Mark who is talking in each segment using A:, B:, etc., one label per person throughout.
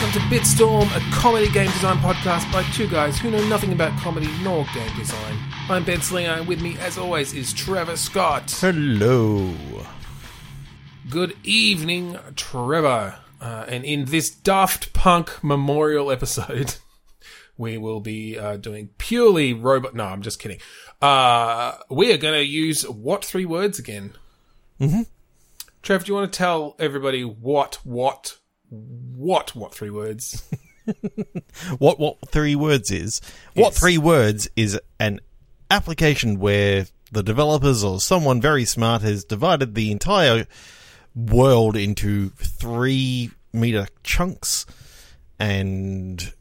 A: welcome to Bitstorm, a comedy game design podcast by two guys who know nothing about comedy nor game design. I'm Ben Slinger, and with me, as always, is Trevor Scott.
B: Hello.
A: Good evening, Trevor. Uh, and in this Daft Punk memorial episode, we will be uh, doing purely robot. No, I'm just kidding. Uh, we are going to use what three words again?
B: Mhm.
A: Trev, do you want to tell everybody what, what, what, what three words?
B: What what three words is? What three words is an application where the developers or someone very smart has divided the entire world into three meter chunks and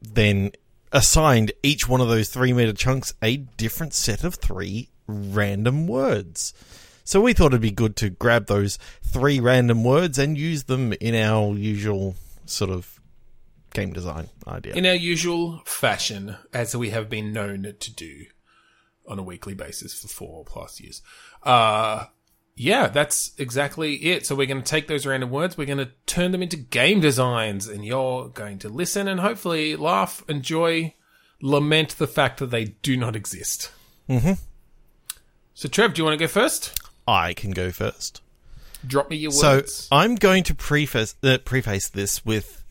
B: then assigned each one of those three meter chunks a different set of three random words. So we thought it'd be good to grab those three random words and use them in our usual sort of game design idea.
A: in our usual fashion, as we have been known to do on a weekly basis for four plus years. Uh, yeah, that's exactly it. So we're going to take those random words, we're going to turn them into game designs, and you're going to listen and hopefully laugh, enjoy, lament the fact that they do not exist.
B: Mhm.
A: So, Trev, do you want to go first?
B: I can go first.
A: Drop me your words. So.
B: I'm going to preface uh, preface this with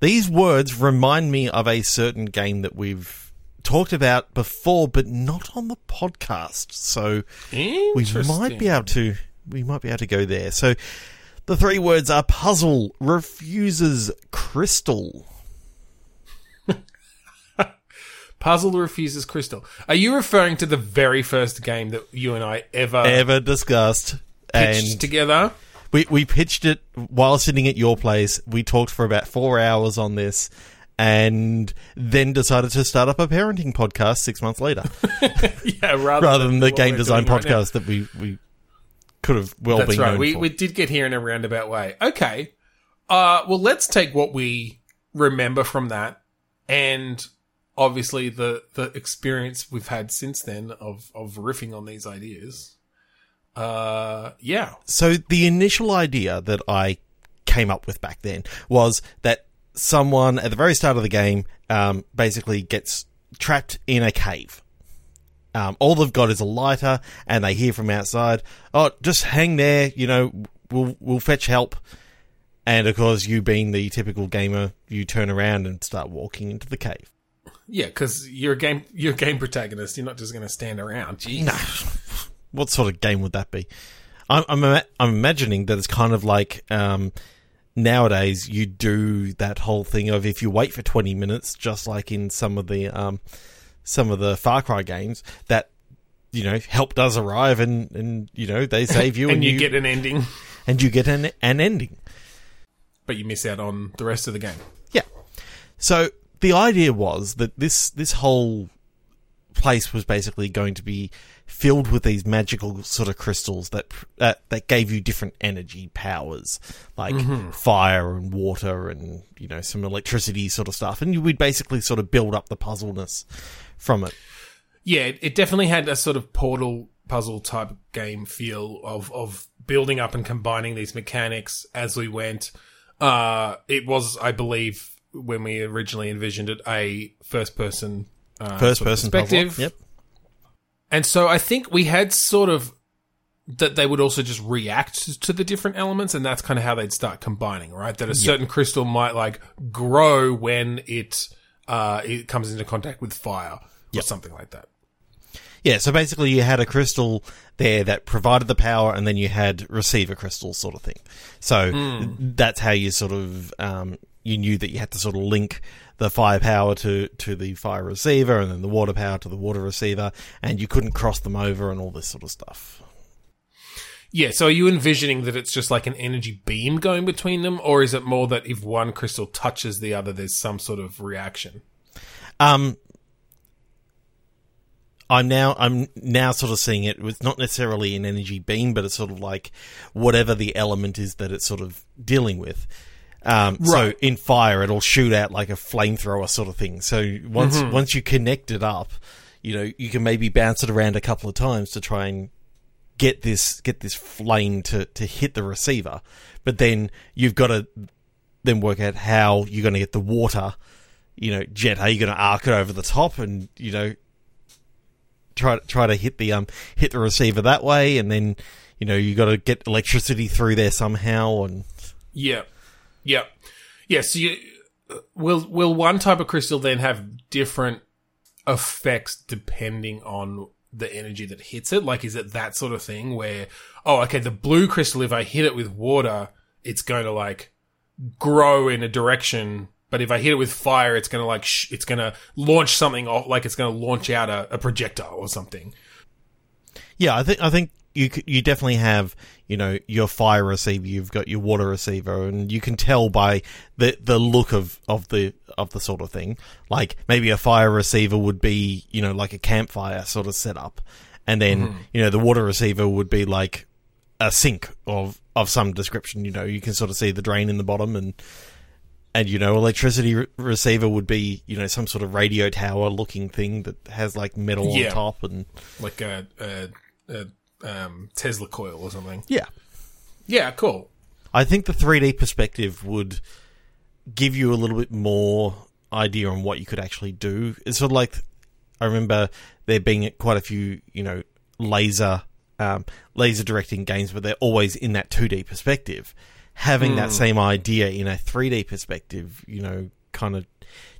B: these words remind me of a certain game that we've talked about before, but not on the podcast. So we might be able to we might be able to go there. So the three words are puzzle, refuses, crystal.
A: Puzzle refuses crystal. Are you referring to the very first game that you and I ever
B: Ever discussed
A: pitched
B: and
A: together?
B: we we pitched it while sitting at your place. We talked for about four hours on this, and then decided to start up a parenting podcast six months later,
A: yeah, rather,
B: rather than the game design
A: doing right
B: podcast that we we could have well
A: That's
B: been
A: right.
B: known
A: We
B: for.
A: we did get here in a roundabout way. Okay. Uh, well, let's take what we remember from that, and obviously the the experience we've had since then of of riffing on these ideas. Uh, yeah.
B: so the initial idea that I came up with back then was that someone at the very start of the game um, basically gets trapped in a cave. Um, all they've got is a lighter, and they hear from outside, "Oh, just hang there. You know, we'll we'll fetch help." And of course, you being the typical gamer, you turn around and start walking into the cave.
A: Yeah, because you're a game you're a game protagonist. You're not just going to stand around. Jeez.
B: What sort of game would that be? I'm I'm, I'm imagining that it's kind of like um, nowadays you do that whole thing of if you wait for 20 minutes, just like in some of the um, some of the Far Cry games, that you know help does arrive and and you know they save you
A: and you get an ending,
B: and you get an an ending.
A: but you miss out on the rest of the game.
B: Yeah. So the idea was that this this whole place was basically going to be filled with these magical sort of crystals that uh, that gave you different energy powers, like fire and water and you know some electricity sort of stuff, and you would basically sort of build up the puzzleness from it.
A: Yeah, it, it definitely had a sort of portal puzzle type game feel of of building up and combining these mechanics as we went. Uh, it was, I believe, when we originally envisioned it, a first person uh,
B: first person
A: perspective.
B: puzzle. Yep.
A: And so I think we had sort of that they would also just react to the different elements, and that's kind of how they'd start combining, right? That a certain crystal might like grow when it uh, it comes into contact with fire or
B: Yep.
A: something like that.
B: Yeah, so basically you had a crystal there that provided the power, and then you had receiver crystals, sort of thing. So that's how you sort of um, you knew that you had to sort of link the fire power to to the fire receiver, and then the water power to the water receiver, and you couldn't cross them over, and all this sort of stuff.
A: Yeah, so are you envisioning that it's just like an energy beam going between them, or is it more that if one crystal touches the other, there's some sort of reaction?
B: Um, I'm now I'm now sort of seeing it with not necessarily an energy beam, but it's sort of like whatever the element is that it's sort of dealing with. Um, So in fire, it'll shoot out like a flamethrower sort of thing. So once once you connect it up, you know you can maybe bounce it around a couple of times to try and get this get this flame to to hit the receiver. But then you've got to then work out how you're going to get the water, you know, jet. Are you going to arc it over the top and you know try try to hit the um hit the receiver that way, and then you know you got to get electricity through there somehow, and
A: Yeah, yeah, yeah. So you uh, will will one type of crystal then have different effects depending on the energy that hits it? Like, is it that sort of thing where, oh, okay, the blue crystal, if I hit it with water, it's going to like grow in a direction. But if I hit it with fire, it's going to like, sh- it's going to launch something off, like it's going to launch out a, a projectile or something.
B: Yeah, I think I think you you definitely have you know your fire receiver, you've got your water receiver, and you can tell by the the look of of the of the sort of thing. Like maybe a fire receiver would be you know like a campfire sort of setup, and then hmm. you know the water receiver would be like a sink of of some description. You know, you can sort of see the drain in the bottom and. And you know, electricity re- receiver would be you know some sort of radio tower looking thing that has like metal
A: Yeah.
B: on top and
A: Like a, a, a um, Tesla coil or something.
B: yeah.
A: Yeah, cool.
B: I think the 3D perspective would give you a little bit more idea on what you could actually do. It's sort of like I remember there being quite a few, you know, laser um, laser directing games, but they're always in that 2D perspective. Having that same idea in a 3D perspective, you know, kind of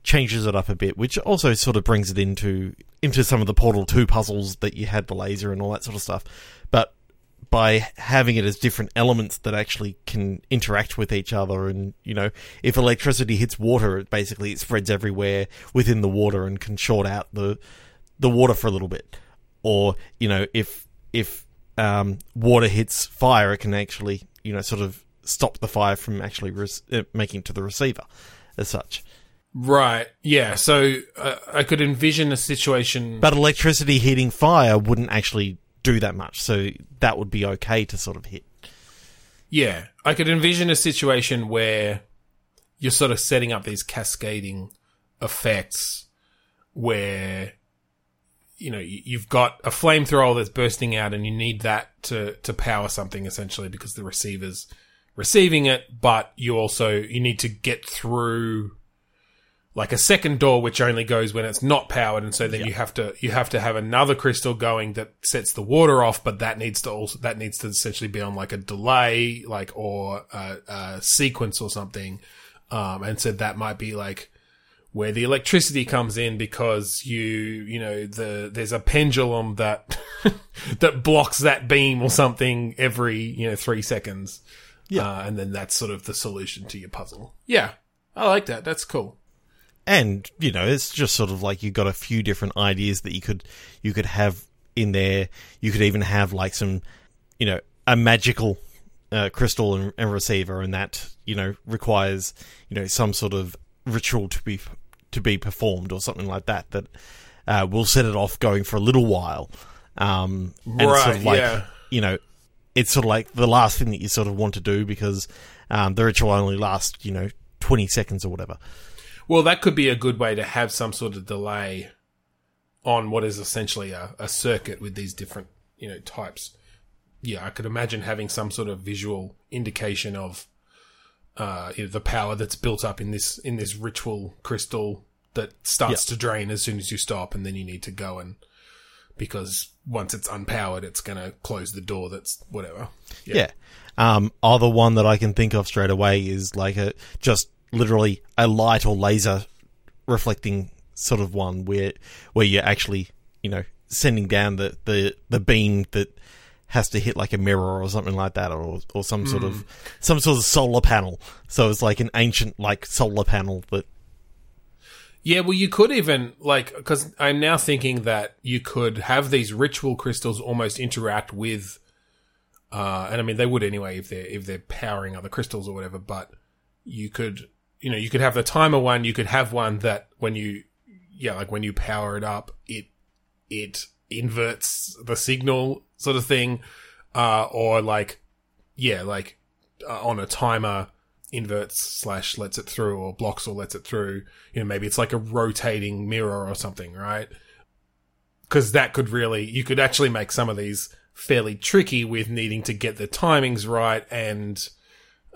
B: changes it up a bit, which also sort of brings it into into some of the Portal 2 puzzles that you had the laser and all that sort of stuff. But by having it as different elements that actually can interact with each other and you know if electricity hits water it basically it spreads everywhere within the water and can short out the the water for a little bit or you know if if um, water hits fire it can actually you know sort of stop the fire from actually uh, making to the receiver as such
A: Right. Yeah. So uh, I could envision a situation.
B: but electricity hitting fire wouldn't actually do that much so that would be okay to sort of hit
A: Yeah, I could envision a situation where you're sort of setting up these cascading effects where you know you've got a flamethrower that's bursting out and you need that to to power something essentially because the receiver's receiving it but you also you need to get through like a second door which only goes when it's not powered and so then you have to you have to have another crystal going that sets the water off but that needs to also that needs to essentially be on like a delay like or a, a sequence or something. Um and so that might be like where the electricity comes in because you you know the there's a pendulum that that blocks that beam or something every you know 3 seconds.
B: Yeah.
A: uh, and then that's sort of the solution to your puzzle. Yeah. I like that. That's cool
B: and you know it's just sort of like you've got a few different ideas that you could you could have in there. You could even have like some you know a magical uh, crystal and, and receiver and that you know requires you know some sort of ritual to be to be performed or something like that that uh, will set it off going for a little while. Um and it's sort
A: Right,
B: of like
A: yeah.
B: you know it's sort of like the last thing that you sort of want to do because um, the ritual only lasts you know 20 seconds or whatever
A: Well, that could be a good way to have some sort of delay on what is essentially a, a circuit with these different, you know, types. Yeah, I could imagine having some sort of visual indication of uh, you know, the power that's built up in this in this ritual crystal that starts to drain as soon as you stop, and then you need to go and because once it's unpowered, it's going to close the door. That's whatever.
B: Yeah. Um, other one that I can think of straight away is like a just literally a light or laser reflecting sort of one where where you're actually you know sending down the the the beam that has to hit like a mirror or something like that or or some sort of some sort of solar panel so it's like an ancient like solar panel that
A: Yeah, well, you could even like because I'm now thinking that you could have these ritual crystals almost interact with, uh, and I mean they would anyway if they're if they're powering other crystals or whatever. But you could, you know, you could have the timer one. You could have one that when you, yeah, like when you power it up, it it inverts the signal sort of thing, uh, or like, yeah, like uh, on a timer inverts slash lets it through or blocks or lets it through. You know, maybe it's like a rotating mirror or something, right? Because that could really, you could actually make some of these fairly tricky with needing to get the timings right and,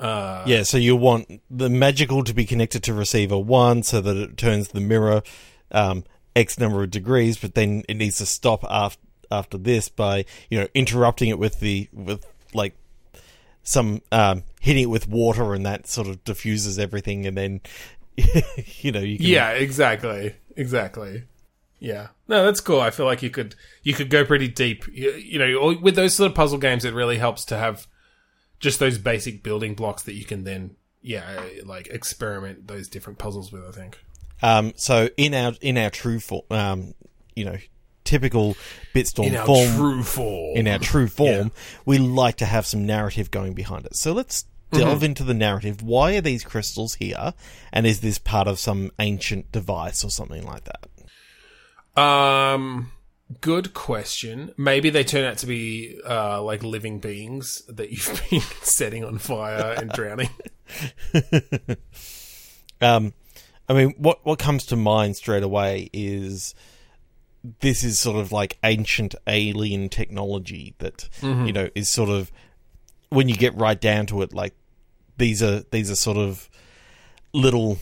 A: Uh,
B: Yeah, so you want the magical to be connected to receiver one so that it turns the mirror um, X number of degrees, but then it needs to stop after after this by you know interrupting it with the with like some um, hitting it with water and that sort of diffuses everything, and then you know you can
A: Yeah, exactly, exactly. Yeah, no, that's cool. I feel like you could you could go pretty deep. You, you know, with those sort of puzzle games, it really helps to have just those basic building blocks that you can then yeah like experiment those different puzzles with. I think.
B: Um, so in our in our true form, um, you know, typical Bitstorm
A: In our
B: form,
A: true form.
B: in our true form, we like to have some narrative going behind it. So let's delve into the narrative. Why are these crystals here? And is this part of some ancient device or something like that?
A: Um, good question. Maybe they turn out to be uh, like living beings that you've been setting on fire and drowning.
B: Um, I mean, what what comes to mind straight away is this is sort of like ancient alien technology that you know is sort of when you get right down to it, like these are these are sort of little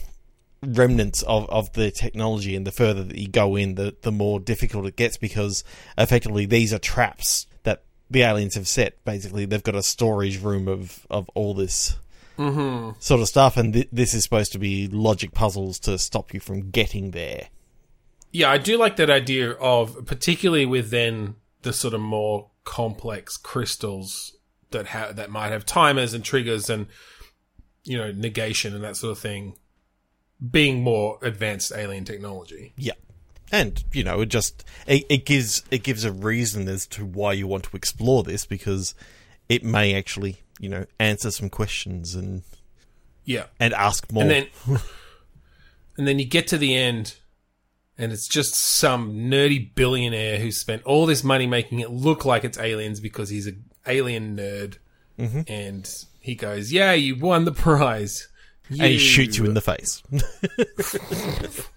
B: remnants of, of the technology and the further that you go in the, the more difficult it gets because effectively these are traps that the aliens have set. Basically they've got a storage room of, of all this mm-hmm. sort of stuff, and th- this is supposed to be logic puzzles to stop you from getting there.
A: Yeah, I do like that idea of particularly with then the sort of more complex crystals that ha- that might have timers and triggers and you know negation and that sort of thing being more advanced alien technology.
B: Yeah, and you know, it just it, it gives it gives a reason as to why you want to explore this because it may actually you know answer some questions and
A: Yeah.
B: and ask more.
A: And then and then you get to the end and it's just some nerdy billionaire who spent all this money making it look like it's aliens because he's an alien nerd. Mm-hmm. And he goes, "Yeah, you won the prize."
B: And he shoots you in the face.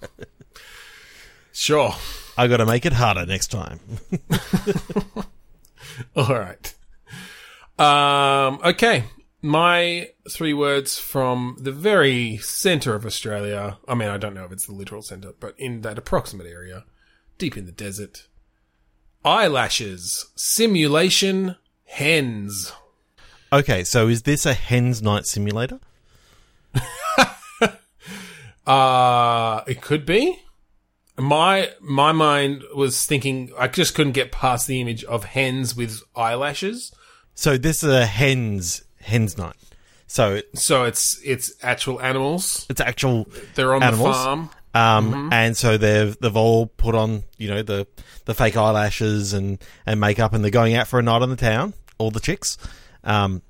A: Sure.
B: I got to make it harder next time.
A: All right. Um, okay. My three words from the very center of Australia. I mean, I don't know if it's the literal center, but in that approximate area, deep in the desert. Eyelashes, simulation, hens.
B: Okay, so is this a hen's night simulator?
A: Uh, it could be. My my mind was thinking I just couldn't get past the image of hens with eyelashes.
B: So this is a hen's hen's night. So it,
A: So it's it's actual animals.
B: it's actual
A: They're on
B: Animals?
A: the farm.
B: Um, and so they've they've all put on you know the the fake eyelashes and and makeup, and they're going out for a night on the town. All the chicks. Um,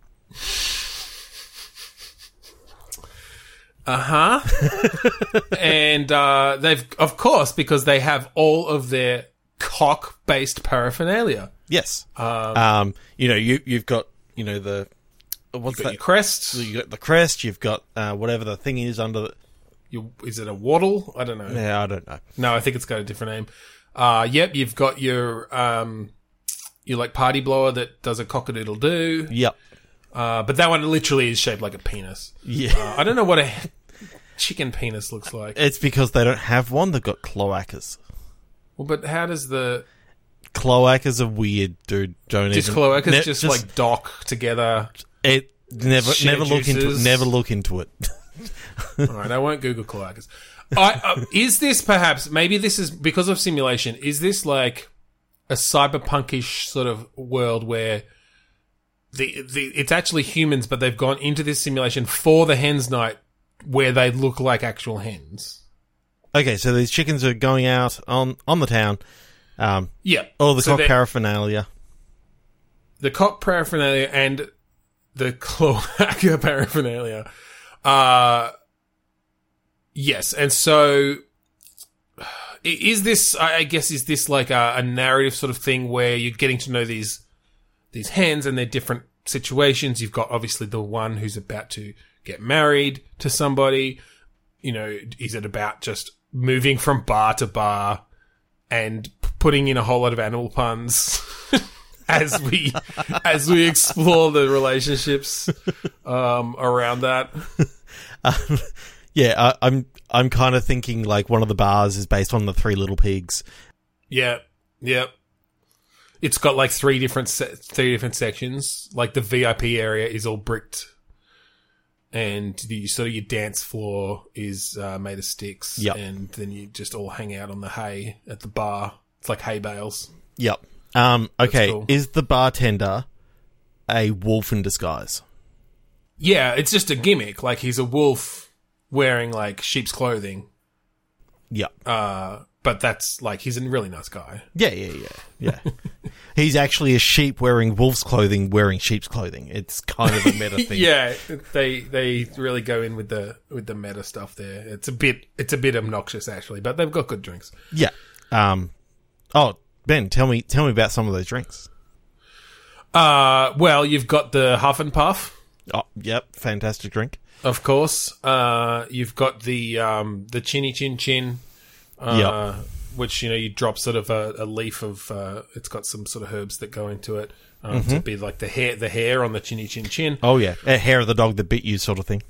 A: Uh huh. and uh, they've, of course, because they have all of their cock-based paraphernalia.
B: yes. Um, you know you you've got you know the what's
A: Got
B: that?
A: your crests.
B: You got the crest. You've got uh, whatever the thing is under. the...
A: Your, is it a wattle? I don't know.
B: Yeah, I don't know.
A: No, I think it's got a different name. Uh, yep, you've got your um, your like party blower that does a cockadoodle doo.
B: Yep.
A: Uh, but that one literally is shaped like a penis.
B: Yeah.
A: Uh, I don't know what a chicken penis looks like.
B: It's because they don't have one. They've got cloacas.
A: Well, but how does the
B: Cloacas are weird, dude. Don't
A: just
B: even
A: cloacas
B: ne-
A: just, like dock together?
B: it. Never, never look into it. Never look into it.
A: All right, I won't Google cloacas. I, uh, is this perhaps maybe this is because of simulation? Is this like a cyberpunkish sort of world where the, the it's actually humans, but they've gone into this simulation for the hens night where they look like actual hens?
B: okay, so these chickens are going out on on the town. Um,
A: Yeah,
B: all the
A: So
B: cock paraphernalia.
A: the cock paraphernalia and the cloaca paraphernalia. Uh, yes, and so is this? I guess is this like a, a narrative sort of thing where you're getting to know these these hands and their different situations. You've got obviously the one who's about to get married to somebody. You know, is it about just moving from bar to bar and putting in a whole lot of animal puns? as we as we explore the relationships um, around that.
B: Yeah, I, I'm I'm kind of thinking like one of the bars is based on the Three Little Pigs.
A: Yeah, yeah. It's got like three different se- three different sections. Like the VIP area is all bricked, and the sort of your dance floor is uh, made of sticks.
B: Yep.
A: and then you just all hang out on the hay at the bar. It's like hay bales.
B: Yep. Um. Okay.
A: cool.
B: Is the bartender a wolf in disguise?
A: Yeah, it's just a gimmick. Like he's a wolf wearing like sheep's clothing.
B: Yep.
A: Uh, but that's like he's a really nice guy.
B: Yeah. Yeah. Yeah. Yeah. He's actually a sheep wearing wolf's clothing, wearing sheep's clothing. It's kind of a meta thing.
A: Yeah, they they really go in with the with the meta stuff there. It's a bit it's a bit obnoxious actually, but they've got good drinks.
B: Yeah. Um. Oh, Ben, tell me tell me about some of those drinks.
A: Uh, well, you've got the Huff and Puff,
B: Oh, yep. Fantastic drink.
A: of course. Uh, you've got the um the Chinny Chin Chin. Uh,
B: Yep.
A: Which you know you drop sort of a, a leaf of uh, it's got some sort of herbs that go into it um, to be like the hair the hair on the chinny chin chin.
B: Oh yeah, a hair of the dog that bit you, sort of thing.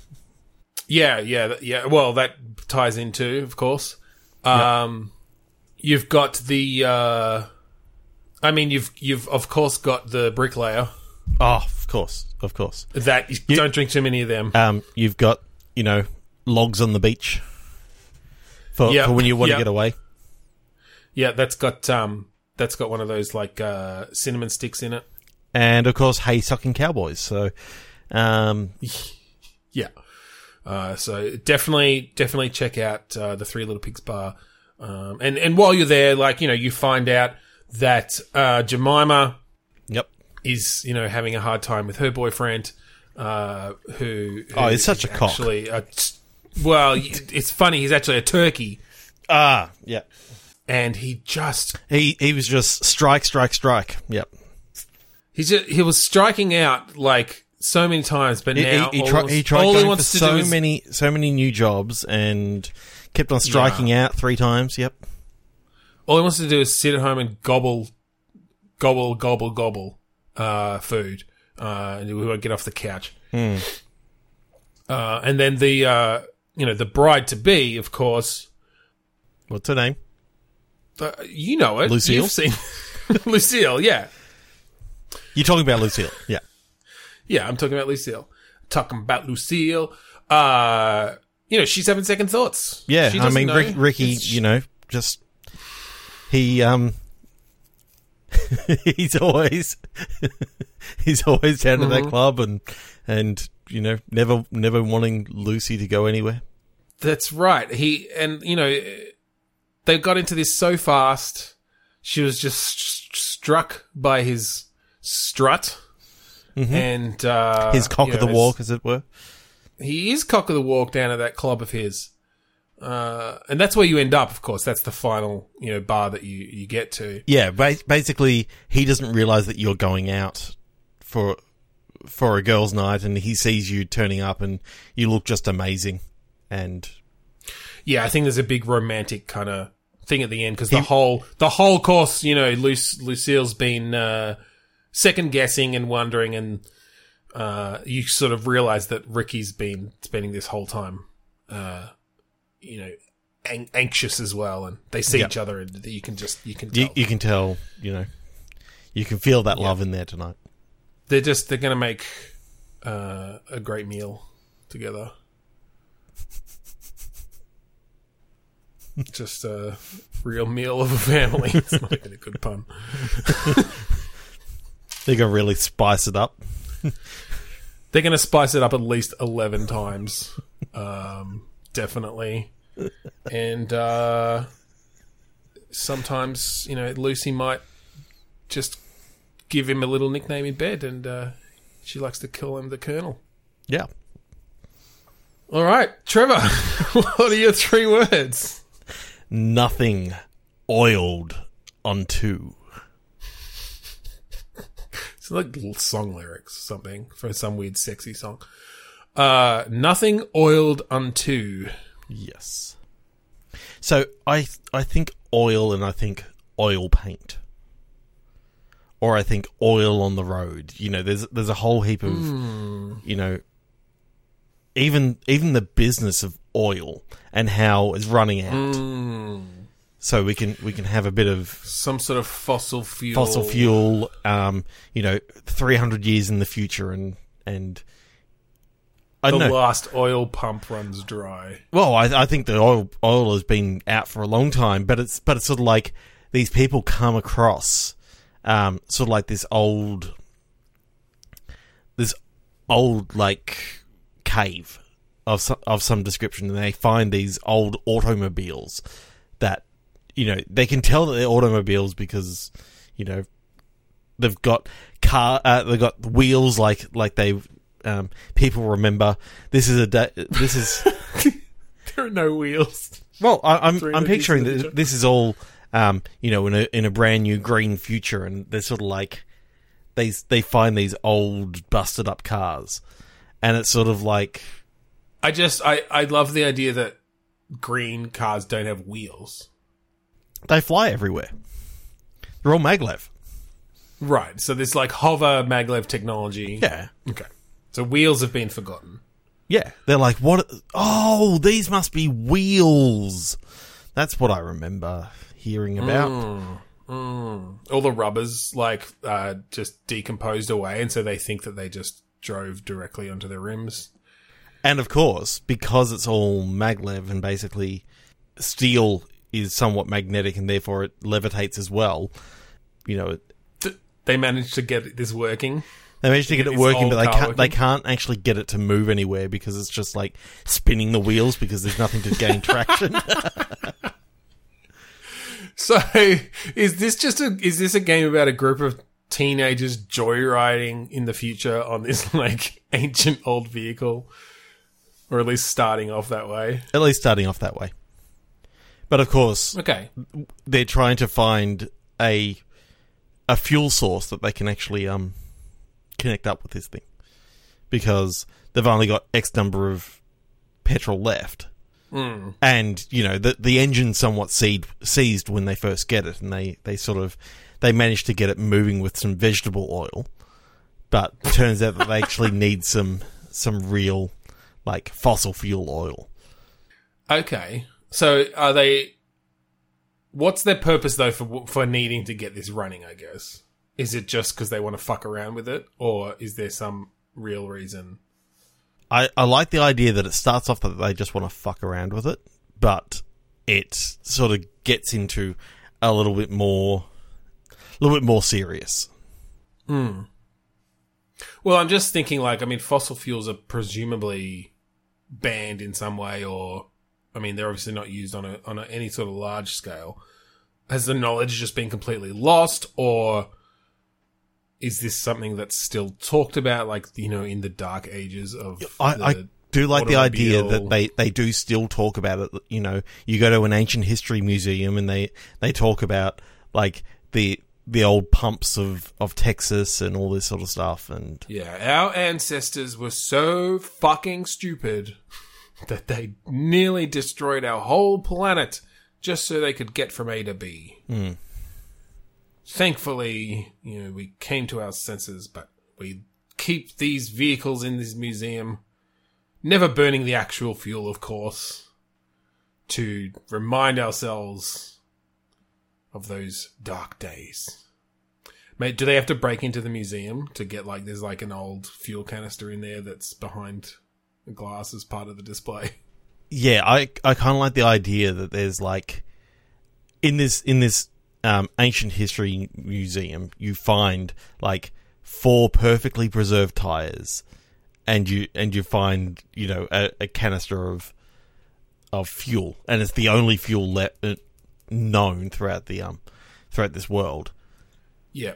A: Yeah, yeah, yeah. Well, that ties into, of course. Um, you've got the. Uh, I mean, you've you've of course got the bricklayer.
B: Oh, of course, of course.
A: That you, don't drink too many of them.
B: Um, you've got you know logs on the beach for,
A: Yep,
B: for when you want
A: yep.
B: to get away.
A: Yeah, that's got um, that's got one of those like uh, cinnamon sticks in it.
B: and of course hay sucking cowboys. So, um,
A: Yeah. Uh, so definitely, definitely check out uh, the Three Little Pigs bar. Um, and and while you're there, like you know, you find out that uh, Jemima
B: yep.
A: is you know having a hard time with her boyfriend, uh, who, who
B: Oh, he's such
A: is
B: a cock.
A: Actually, a t- well, it's funny. He's actually a turkey,
B: Ah, yeah.
A: and he just
B: He he was just strike, strike, strike. Yep.
A: he just he was striking out like so many times, but
B: He,
A: now
B: he, he,
A: all,
B: tri-
A: he wants-
B: tried
A: all he
B: going for
A: wants to
B: so
A: do is
B: many so many new jobs and kept on striking out three times. Yep.
A: all he wants to do is sit at home and gobble, gobble, gobble, gobble uh, food, uh, and we won't get off the couch.
B: Hmm.
A: Uh, and then the uh, you know the bride to be, of course,
B: What's her name?
A: uh, you know it,
B: Lucille?
A: You've seen Lucille, yeah,
B: You're talking about Lucille. Yeah.
A: yeah. I'm talking about Lucille. Talking about Lucille. Uh, you know she's having second thoughts.
B: Yeah, I mean,
A: know.
B: Rick, Ricky,
A: It's-
B: you know, just he um, he's always he's always down to
A: Mm-hmm.
B: that club and and you know never never wanting Lucy to go anywhere.
A: That's right. He and you know they got into this so fast. She was just st- struck by his strut and uh,
B: Mm-hmm. His cock of the
A: know,
B: walk, as it were.
A: He is cock of the walk down at that club of his, uh, and that's where you end up. Of course, that's the final you know bar that you you get to.
B: Yeah, ba- basically, he doesn't realize that you're going out for for a girls' night, and he sees you turning up, and you look just amazing. And
A: Yeah, I think there's a big romantic kind of thing at the end because the whole the whole course, you know, Luc- Lucille's been uh, second guessing and wondering, and uh, you sort of realize that Ricky's been spending this whole time, uh, you know, an- anxious as well, and they see
B: Yep.
A: each other, and you can just you can tell
B: you, you can tell, you know, you can feel that love in there tonight.
A: They're just they're gonna make uh, a great meal together. Just a real meal of a family. It's not even a good pun.
B: They're gonna really spice it up.
A: They're going to spice it up at least 11 times. Um, definitely. And uh, sometimes, you know, Lucy might just give him a little nickname in bed, and uh, she likes to call him the Colonel.
B: Yeah.
A: All right, Trevor, what are your three words?
B: Nothing oiled unto.
A: It's like song lyrics, or something for some weird sexy song. Uh, nothing oiled unto.
B: Yes. So I I think oil and I think oil paint. Or I think oil on the road. You know, there's there's a whole heap of
A: Hmm.
B: you know even even the business of oil and how it's running out.
A: Hmm.
B: So we can we can have a bit of
A: Some sort of fossil fuel.
B: fossil fuel, um, you know, three hundred years in the future, and and I
A: The
B: know.
A: last oil pump runs dry.
B: Well, I, I think the oil oil has been out for a long time, but it's but it's sort of like these people come across, um, sort of like this old, this old like cave of some, of some description, and they find these old automobiles that you know they can tell that they're automobiles because you know they've got car uh, they've got wheels like like they um, people remember this is a da- this is
A: There are no wheels.
B: well, I, I'm I'm picturing that this is all, um, you know, in a in a brand new green future, and they're sort of like they they find these old busted up cars, and it's sort of like
A: I just I I love the idea that green cars don't have wheels.
B: they fly everywhere. They're all maglev.
A: Right. So this like hover maglev technology.
B: Yeah,
A: Okay. So wheels have been forgotten.
B: yeah. They're like, what? Oh, these must be wheels. That's what I remember hearing about.
A: Mm. All the rubbers like uh, just decomposed away, and so they think that they just drove directly onto their rims.
B: And of course, because it's all maglev and basically steel is somewhat magnetic and therefore it levitates as well. You know,
A: Th- They managed to get this working.
B: they managed to get it
A: It's
B: working, but they can't. They can't actually get it to move anywhere because it's just like spinning the wheels because there's nothing to gain traction.
A: So is this just a is this a game about a group of teenagers joyriding in the future on this like ancient old vehicle? Or at least starting off that way.
B: At least starting off that way. But of course,
A: Okay.
B: they're trying to find a a fuel source that they can actually um connect up with this thing because they've only got X number of petrol left.
A: Mm.
B: and you know the the engine's somewhat seed, seized when they first get it, and they they sort of they manage to get it moving with some vegetable oil, but turns out that they actually need some some real like fossil fuel oil.
A: Okay. So are they What's their purpose though for for needing to get this running, I guess? Is it just cuz they want to fuck around with it or is there some real reason?
B: I, I like the idea that it starts off that they just want to fuck around with it, but it sort of gets into a little bit more, a little bit more serious. Hmm.
A: Well, I'm just thinking like I mean fossil fuels are presumably banned in some way or I mean they're obviously not used on a on a, any sort of large scale. Has the knowledge just been completely lost or is this something that's still talked about like you know in the dark ages of
B: I,
A: the,
B: I do like the idea that they, they do still talk about it. You know, you go to an ancient history museum and they, they talk about like the the old pumps of, of Texas and all this sort of stuff. And
A: Yeah, our ancestors were so fucking stupid that they nearly destroyed our whole planet just so they could get from A to B. Hmm. Thankfully, you know, we came to our senses, but we keep these vehicles in this museum, never burning the actual fuel, of course, to remind ourselves of those dark days. Mate, do they have to break into the museum to get like there's like an old fuel canister in there that's behind the glass as part of the display?
B: yeah, I I kind of like the idea that there's like in this in this um, ancient history museum, you find like four perfectly preserved tires, and you and you find you know a, a canister of of fuel, and it's the only fuel le- uh, known throughout the um throughout this world.
A: Yeah.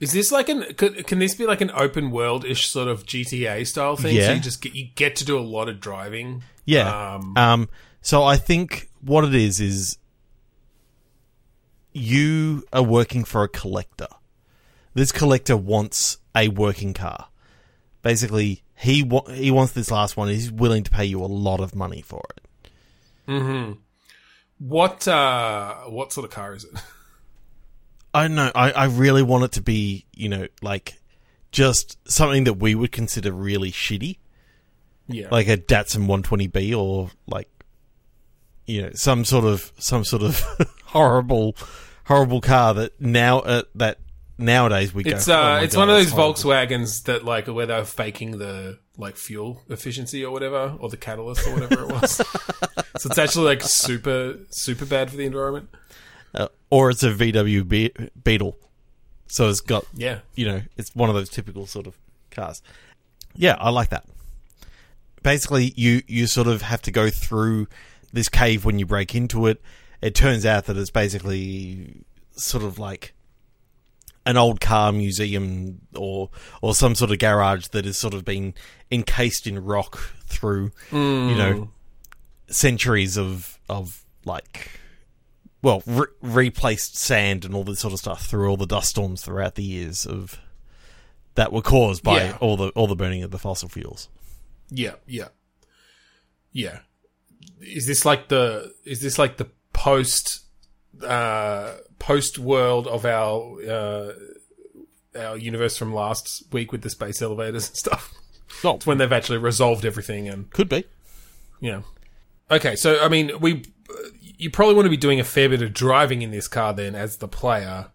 A: Is this like an could, can this be like an open world ish sort of GTA style thing? So
B: Yeah.
A: you just get you get to do a lot of driving.
B: Yeah.
A: Um,
B: Um, so I think what it is is you are working for a collector. This collector wants a working car. Basically, he wa- he wants this last one. He's willing to pay you a lot of money for it.
A: What uh what sort of car is it?
B: I don't know. I, I really want it to be, you know, like just something that we would consider really shitty,
A: Yeah.
B: like a Datsun 120B or like, you know, some sort of some sort of horrible, horrible car that now uh, that nowadays we go.
A: It's
B: "Oh
A: uh,
B: my
A: it's
B: God,
A: one of those
B: horrible."
A: Volkswagens that like where they're faking the like fuel efficiency or whatever, or the catalyst or whatever it was. so it's actually like super super bad for the environment.
B: Uh, or it's a VW Be- Beetle, so it's got
A: Yeah,
B: you know, it's one of those typical sort of cars. Yeah, I like that. Basically, you you sort of have to go through this cave when you break into it. It turns out that it's basically sort of like an old car museum or or some sort of garage that has sort of been encased in rock through you know hmm. centuries of of like well re- replaced sand and all this sort of stuff through all the dust storms throughout the years of that were caused by
A: Yeah.
B: all the all the burning of the fossil fuels.
A: yeah, yeah, yeah. Is this like the is this like the post uh post world of our uh our universe from last week with the space elevators and stuff?
B: Oh,
A: It's when they've actually resolved everything and
B: could be.
A: Yeah. Okay, so I mean, we you probably want to be doing a fair bit of driving in this car then as the player.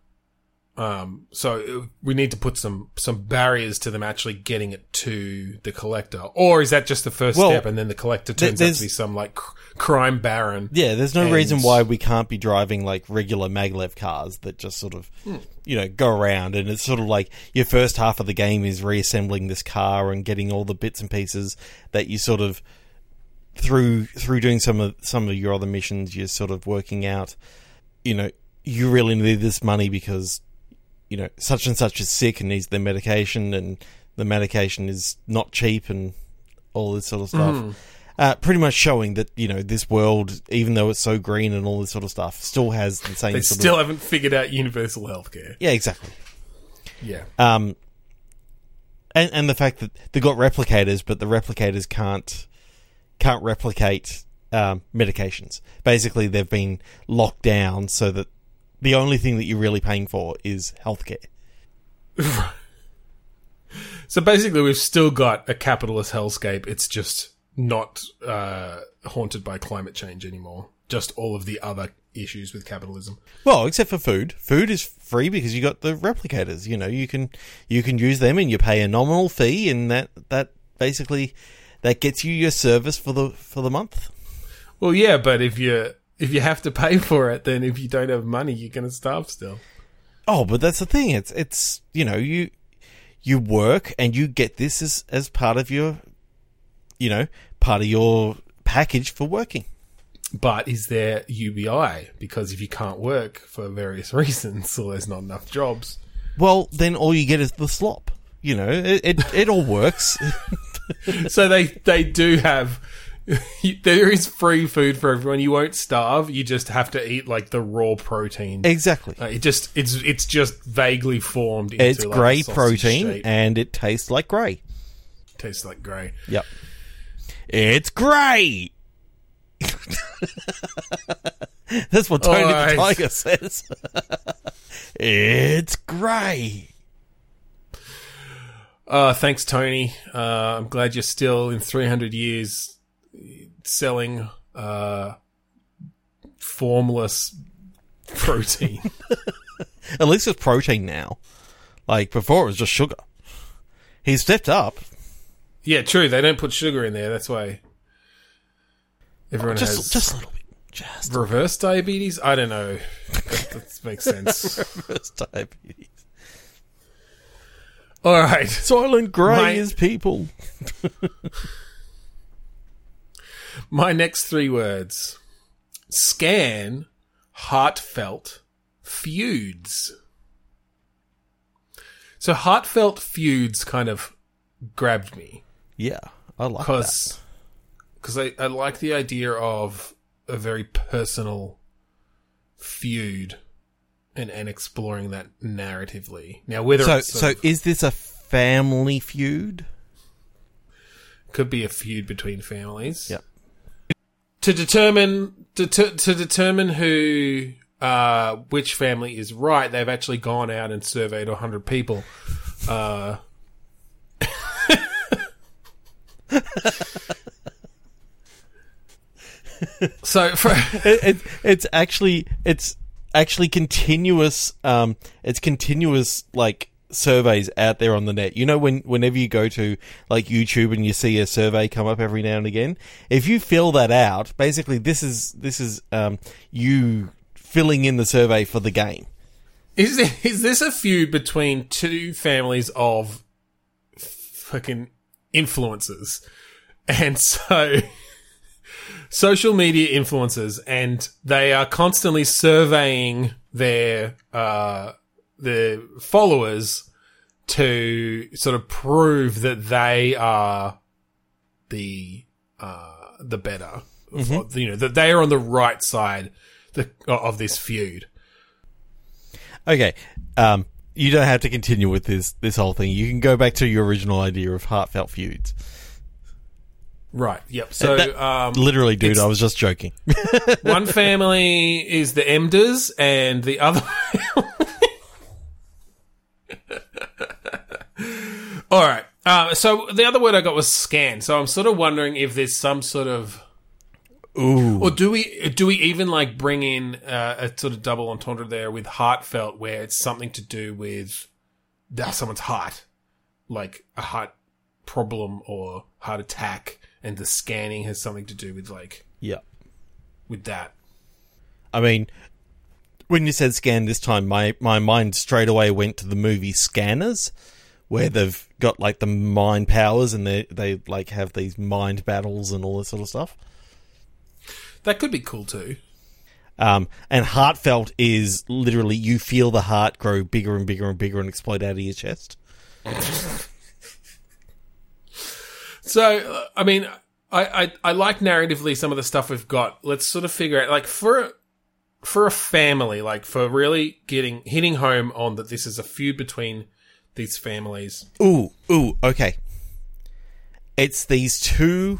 A: Um, so we need to put some some barriers to them actually getting it to the collector, or is that just the first
B: Well,
A: step, and then the collector turns out
B: there's-
A: to be some like cr- crime baron?
B: Yeah, there's no
A: And-
B: reason why we can't be driving like regular maglev cars that just sort of, you know, go around and it's sort of like your first half of the game is reassembling this car and getting all the bits and pieces that you sort of through through doing some of some of your other missions you're sort of working out, you know, you really need this money because you know, such and such is sick and needs their medication and the medication is not cheap and all this sort of stuff uh, pretty much showing that you know this world, even though it's so green and all this sort of stuff, still has the same
A: They still
B: of
A: haven't figured out universal healthcare.
B: yeah, exactly.
A: Yeah,
B: Um, and and the fact that they've got replicators, but the replicators can't can't replicate um, medications. Basically, they've been locked down so that the only thing that you're really paying for is healthcare.
A: So basically, we've still got a capitalist hellscape. It's just not uh, haunted by climate change anymore. Just all of the other issues with capitalism.
B: Well, except for food. Food is free because you got the replicators. You know, you can you can use them and you pay a nominal fee, and that that basically that gets you your service for the for the month.
A: Well, yeah, but if you if you have to pay for it, then if you don't have money, you're going to starve still.
B: Oh, but that's the thing. It's it's you know you you work and you get this as as part of your you know part of your package for working.
A: But is there UBI? Because if you can't work for various reasons, or there's not enough jobs,
B: Well, then all you get is the slop. You know, it it, it all works.
A: so they they do have. There is free food for everyone. You won't starve. You just have to eat like the raw protein.
B: exactly.
A: Uh, it just it's it's just vaguely formed. Into
B: It's
A: like,
B: grey protein
A: shape.
B: and it tastes like grey.
A: tastes like grey.
B: Yep. It's grey. That's what Tony
A: Alright.
B: the Tiger says. it's grey.
A: Uh, thanks, Tony. Uh, I'm glad you're still in 300 years selling uh, formless protein.
B: At least it's protein now. Like before, it was just sugar. He stepped up.
A: yeah, true. They don't put sugar in there. That's why everyone has
B: Just, just a little bit. Just
A: reverse diabetes. I don't know. That, that makes sense.
B: reverse diabetes.
A: All right.
B: Soylent grey
A: My-
B: is people.
A: My next three words: scan, heartfelt, feuds. So heartfelt feuds kind of grabbed me
B: Yeah, I like that.
A: because I, I like the idea of a very personal feud and and exploring that narratively. Now, whether
B: So, so
A: a-
B: is this a family feud?
A: could be a feud between families.
B: Yep.
A: To determine to to, determine who uh, which family is right, they've actually gone out and surveyed 100 people. Uh, so for
B: it, it, it's actually it's actually continuous um it's continuous like surveys out there on the net you know when whenever you go to like youtube and you see a survey come up every now and again if you fill that out basically this is this is um you filling in the survey for the game
A: is is this a feud between two families of fucking influencers? And so social media influencers and they are constantly surveying their uh their followers to sort of prove that they are the uh the better you know that they are on the right side the, of this feud.
B: Okay um you don't have to continue with this this whole thing. You can go back to your original idea of heartfelt feuds.
A: Right yep so
B: That-
A: um
B: literally dude i was just joking.
A: One family is the Emders, and the other. All right. Uh, so the other word I got was scan. So I'm sort of wondering if there's some sort of,
B: ooh
A: or do we do we even like bring in uh, a sort of double entendre there with heartfelt, where it's something to do with uh, someone's heart, like a heart problem or heart attack, and the scanning has something to do with like
B: yeah
A: with that.
B: I mean, when you said scan this time, my, my mind straight away went to the movie Scanners, where they've got like the mind powers and they they like have these mind battles and all this sort of stuff.
A: That could be cool too.
B: Um, and heartfelt is literally you feel the heart grow bigger and bigger and bigger and explode out of your chest.
A: So, uh, I mean, I, I I like narratively some of the stuff we've got. Let's sort of figure out, like, for for a family, like, for really getting hitting home on that this is a feud between these families.
B: Ooh, ooh, okay. It's these two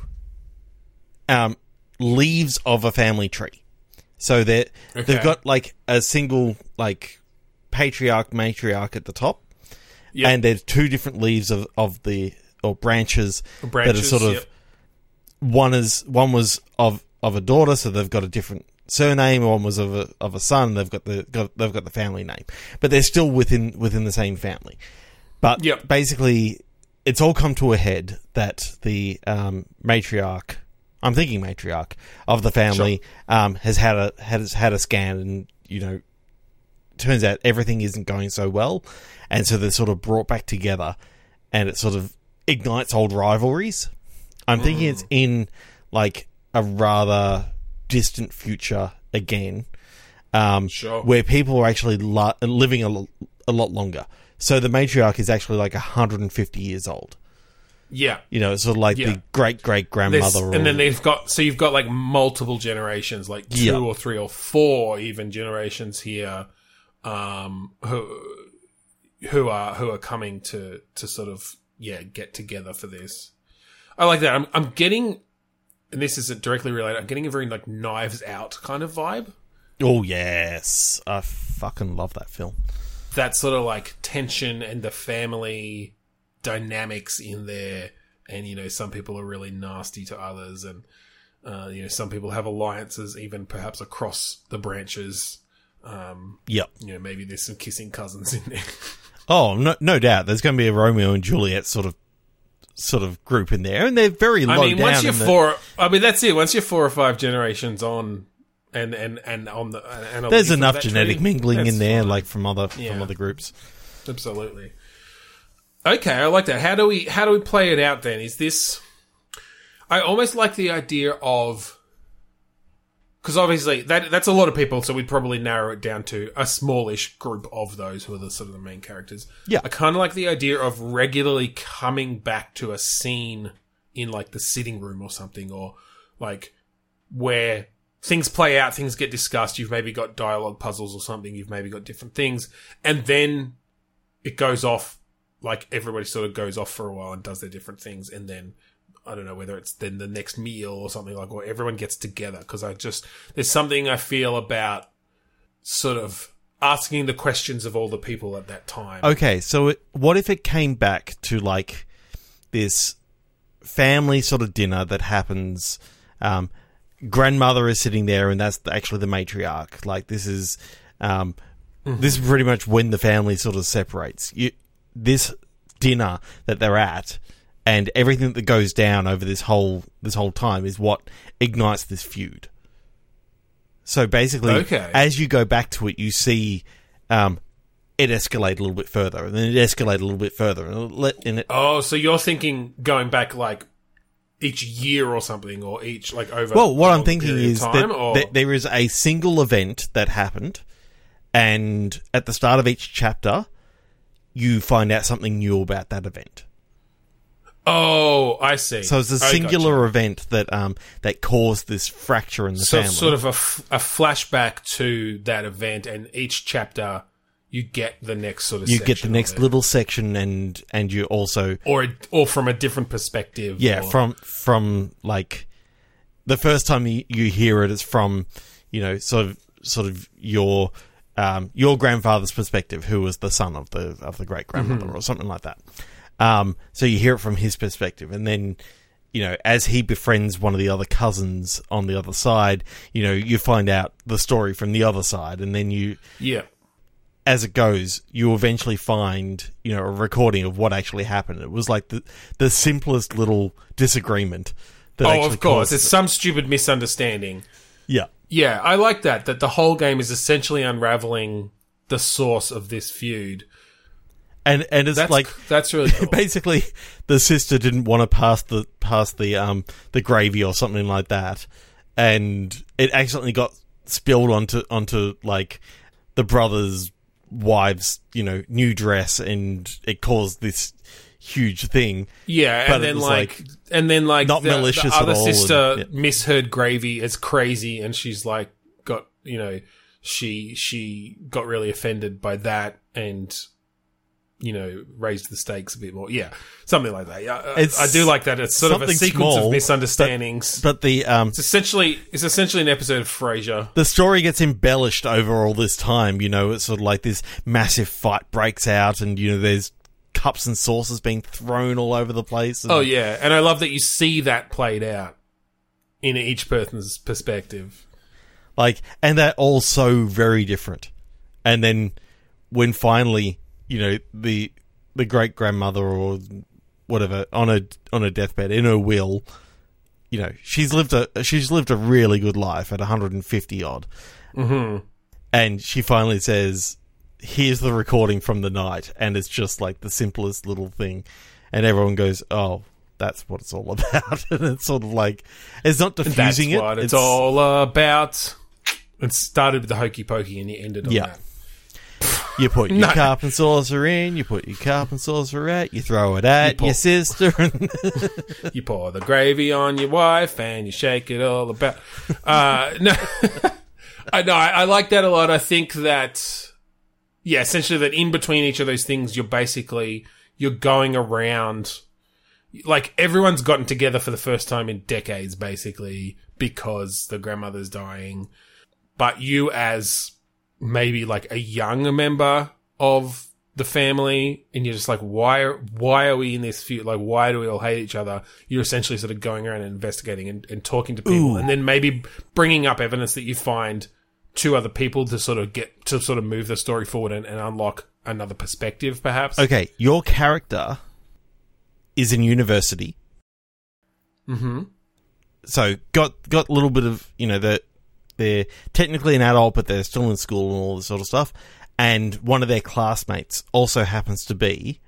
B: um, leaves of a family tree. So they
A: Okay.
B: they've got like a single like patriarch matriarch at the top,
A: Yep.
B: and there's two different leaves of, of the or branches, that are sort of
A: yep.
B: one is one was of of a daughter, so they've got a different surname. One was of a of a son. They've got the got, they've got the family name, but they're still within within the same family. But
A: Yep.
B: basically, it's all come to a head that the um, matriarch, I'm thinking matriarch of the family, um, has had a has had a scan, and you know, turns out everything isn't going so well, and so they're sort of brought back together, and it sort of ignites old rivalries. I'm thinking it's in like a rather distant future again, um,
A: Sure.
B: where people are actually lo- living a, lo- a lot longer. So the matriarch is actually like 150 years old.
A: Yeah.
B: You know, it's sort of like
A: Yeah.
B: the great great grandmother.
A: and then they've got so you've got like multiple generations, like two
B: Yeah.
A: or three or four even generations here, um, who who are who are coming to to sort of yeah get together for this. I like that. I'm I'm getting, and this isn't directly related. I'm getting a very like Knives Out kind of vibe.
B: oh yes, I fucking love that film.
A: That sort of like tension and the family dynamics in there, and you know some people are really nasty to others, and uh, you know some people have alliances even perhaps across the branches. Um,
B: Yep.
A: you know maybe there's some kissing cousins in there.
B: Oh no, no doubt. There's going to be a Romeo and Juliet sort of sort of group in there, and they're very low
A: I mean, once you're
B: the-
A: four, I mean that's it. Once you're four or five generations on, and and and on the and
B: there's enough genetic
A: tree,
B: mingling in there,
A: fine.
B: like from other from other groups.
A: Absolutely. Okay, I like that. How do we how do we play it out then? Is this I almost like the idea of because obviously that that's a lot of people, so we'd probably narrow it down to a smallish group of those who are the sort of the main characters.
B: Yeah.
A: I kind of like the idea of regularly coming back to a scene in like the sitting room or something, or like where things play out, things get discussed. You've maybe got dialogue puzzles or something. You've maybe got different things, and then it goes off like everybody sort of goes off for a while and does their different things and then I don't know whether it's then the next meal or something like or everyone gets together because I just there's something I feel about sort of asking the questions of all the people at that time.
B: Okay, so it, what if it came back to like this family sort of dinner that happens? Um, grandmother is sitting there, and that's actually the matriarch. Like this is, um, this is pretty much when the family sort of separates. You, this dinner that they're at, and everything that goes down over this whole this whole time is what ignites this feud. So basically,
A: Okay.
B: as you go back to it, you see um, it escalate a little bit further, and then it escalate a little bit further, and it, let- and it
A: Oh, so you're thinking going back like each year or something, or each like over.
B: Well, what I'm thinking is
A: time,
B: that,
A: or-
B: that there is a single event that happened, and at the start of each chapter, you find out something new about that event.
A: Oh, I see.
B: So it's a singular event that um that caused this fracture in the
A: So
B: family.
A: it's sort of a, f- a flashback to that event, and each chapter you get the next sort of.
B: you get the next little section, and and you also
A: or or from a different perspective.
B: yeah
A: or-
B: from from like the first time you, you hear it, it is from you know sort of sort of your um, your grandfather's perspective, who was the son of the of the great grandmother or something like that. Um, so you hear it from his perspective, and then you know as he befriends one of the other cousins on the other side, you know you find out the story from the other side, and then you
A: yeah.
B: as it goes, you eventually find, you know, a recording of what actually happened. It was like the the simplest little disagreement. That
A: Oh, of course, it's
B: it.
A: some stupid misunderstanding.
B: yeah,
A: Yeah, I like that. That the whole game is essentially unraveling the source of this feud.
B: And and it's
A: That's
B: like
A: that's really cool.
B: basically the sister didn't want to pass the pass the um the gravy or something like that, and it accidentally got spilled onto onto like the brother's wife's you know new dress, and it caused this huge thing.
A: Yeah,
B: But
A: and then like,
B: like,
A: and then like
B: not
A: the,
B: malicious
A: the
B: at
A: other
B: all, and-
A: sister
B: yeah.
A: misheard gravy as crazy, and she's like got you know she she got really offended by that, and you know raised the stakes a bit more. Yeah, something like that. Yeah, I- do like that. It's sort of a sequence
B: small,
A: of misunderstandings.
B: But the um
A: it's essentially it's essentially an episode of Frasier.
B: the story gets embellished over all this time. You know, it's sort of like this massive fight breaks out, and you know, there's cups and saucers being thrown all over the place.
A: Oh yeah, and I love that you see that played out in each person's perspective.
B: like, and they're all so very different. And then when finally, you know, the the great grandmother or whatever on a on a deathbed in her will, you know, she's lived a she's lived a really good life at 150 odd.
A: hmm
B: and she finally says, "Here's the recording from the night," and it's just like the simplest little thing, and everyone goes, "Oh, that's what it's all about," and it's sort of like it's not
A: That's
B: diffusing it;
A: what it's, all about. It started with the hokey pokey and you ended on
B: Yeah.
A: that.
B: You put your
A: No.
B: cup and saucer in, you put your cup and saucer out, you throw it at
A: pull-
B: your sister,
A: You pour the gravy on your wife and you shake it all about. Uh, no, I know. I, I like that a lot. I think that, yeah, essentially that in between each of those things, you're basically you're going around. Like everyone's gotten together for the first time in decades, basically because the grandmother's dying. But you, as maybe like a young member of the family and you're just like why are why are we in this feud like why do we all hate each other you're essentially sort of going around and investigating and, and talking to people
B: Ooh.
A: and then maybe bringing up evidence that you find to other people to sort of get to sort of move the story forward and, and unlock another perspective perhaps
B: okay, your character is in university,
A: mm-hmm.
B: so got got a little bit of you know that they're technically an adult, but they're still in school and all this sort of stuff. And one of their classmates also happens to be.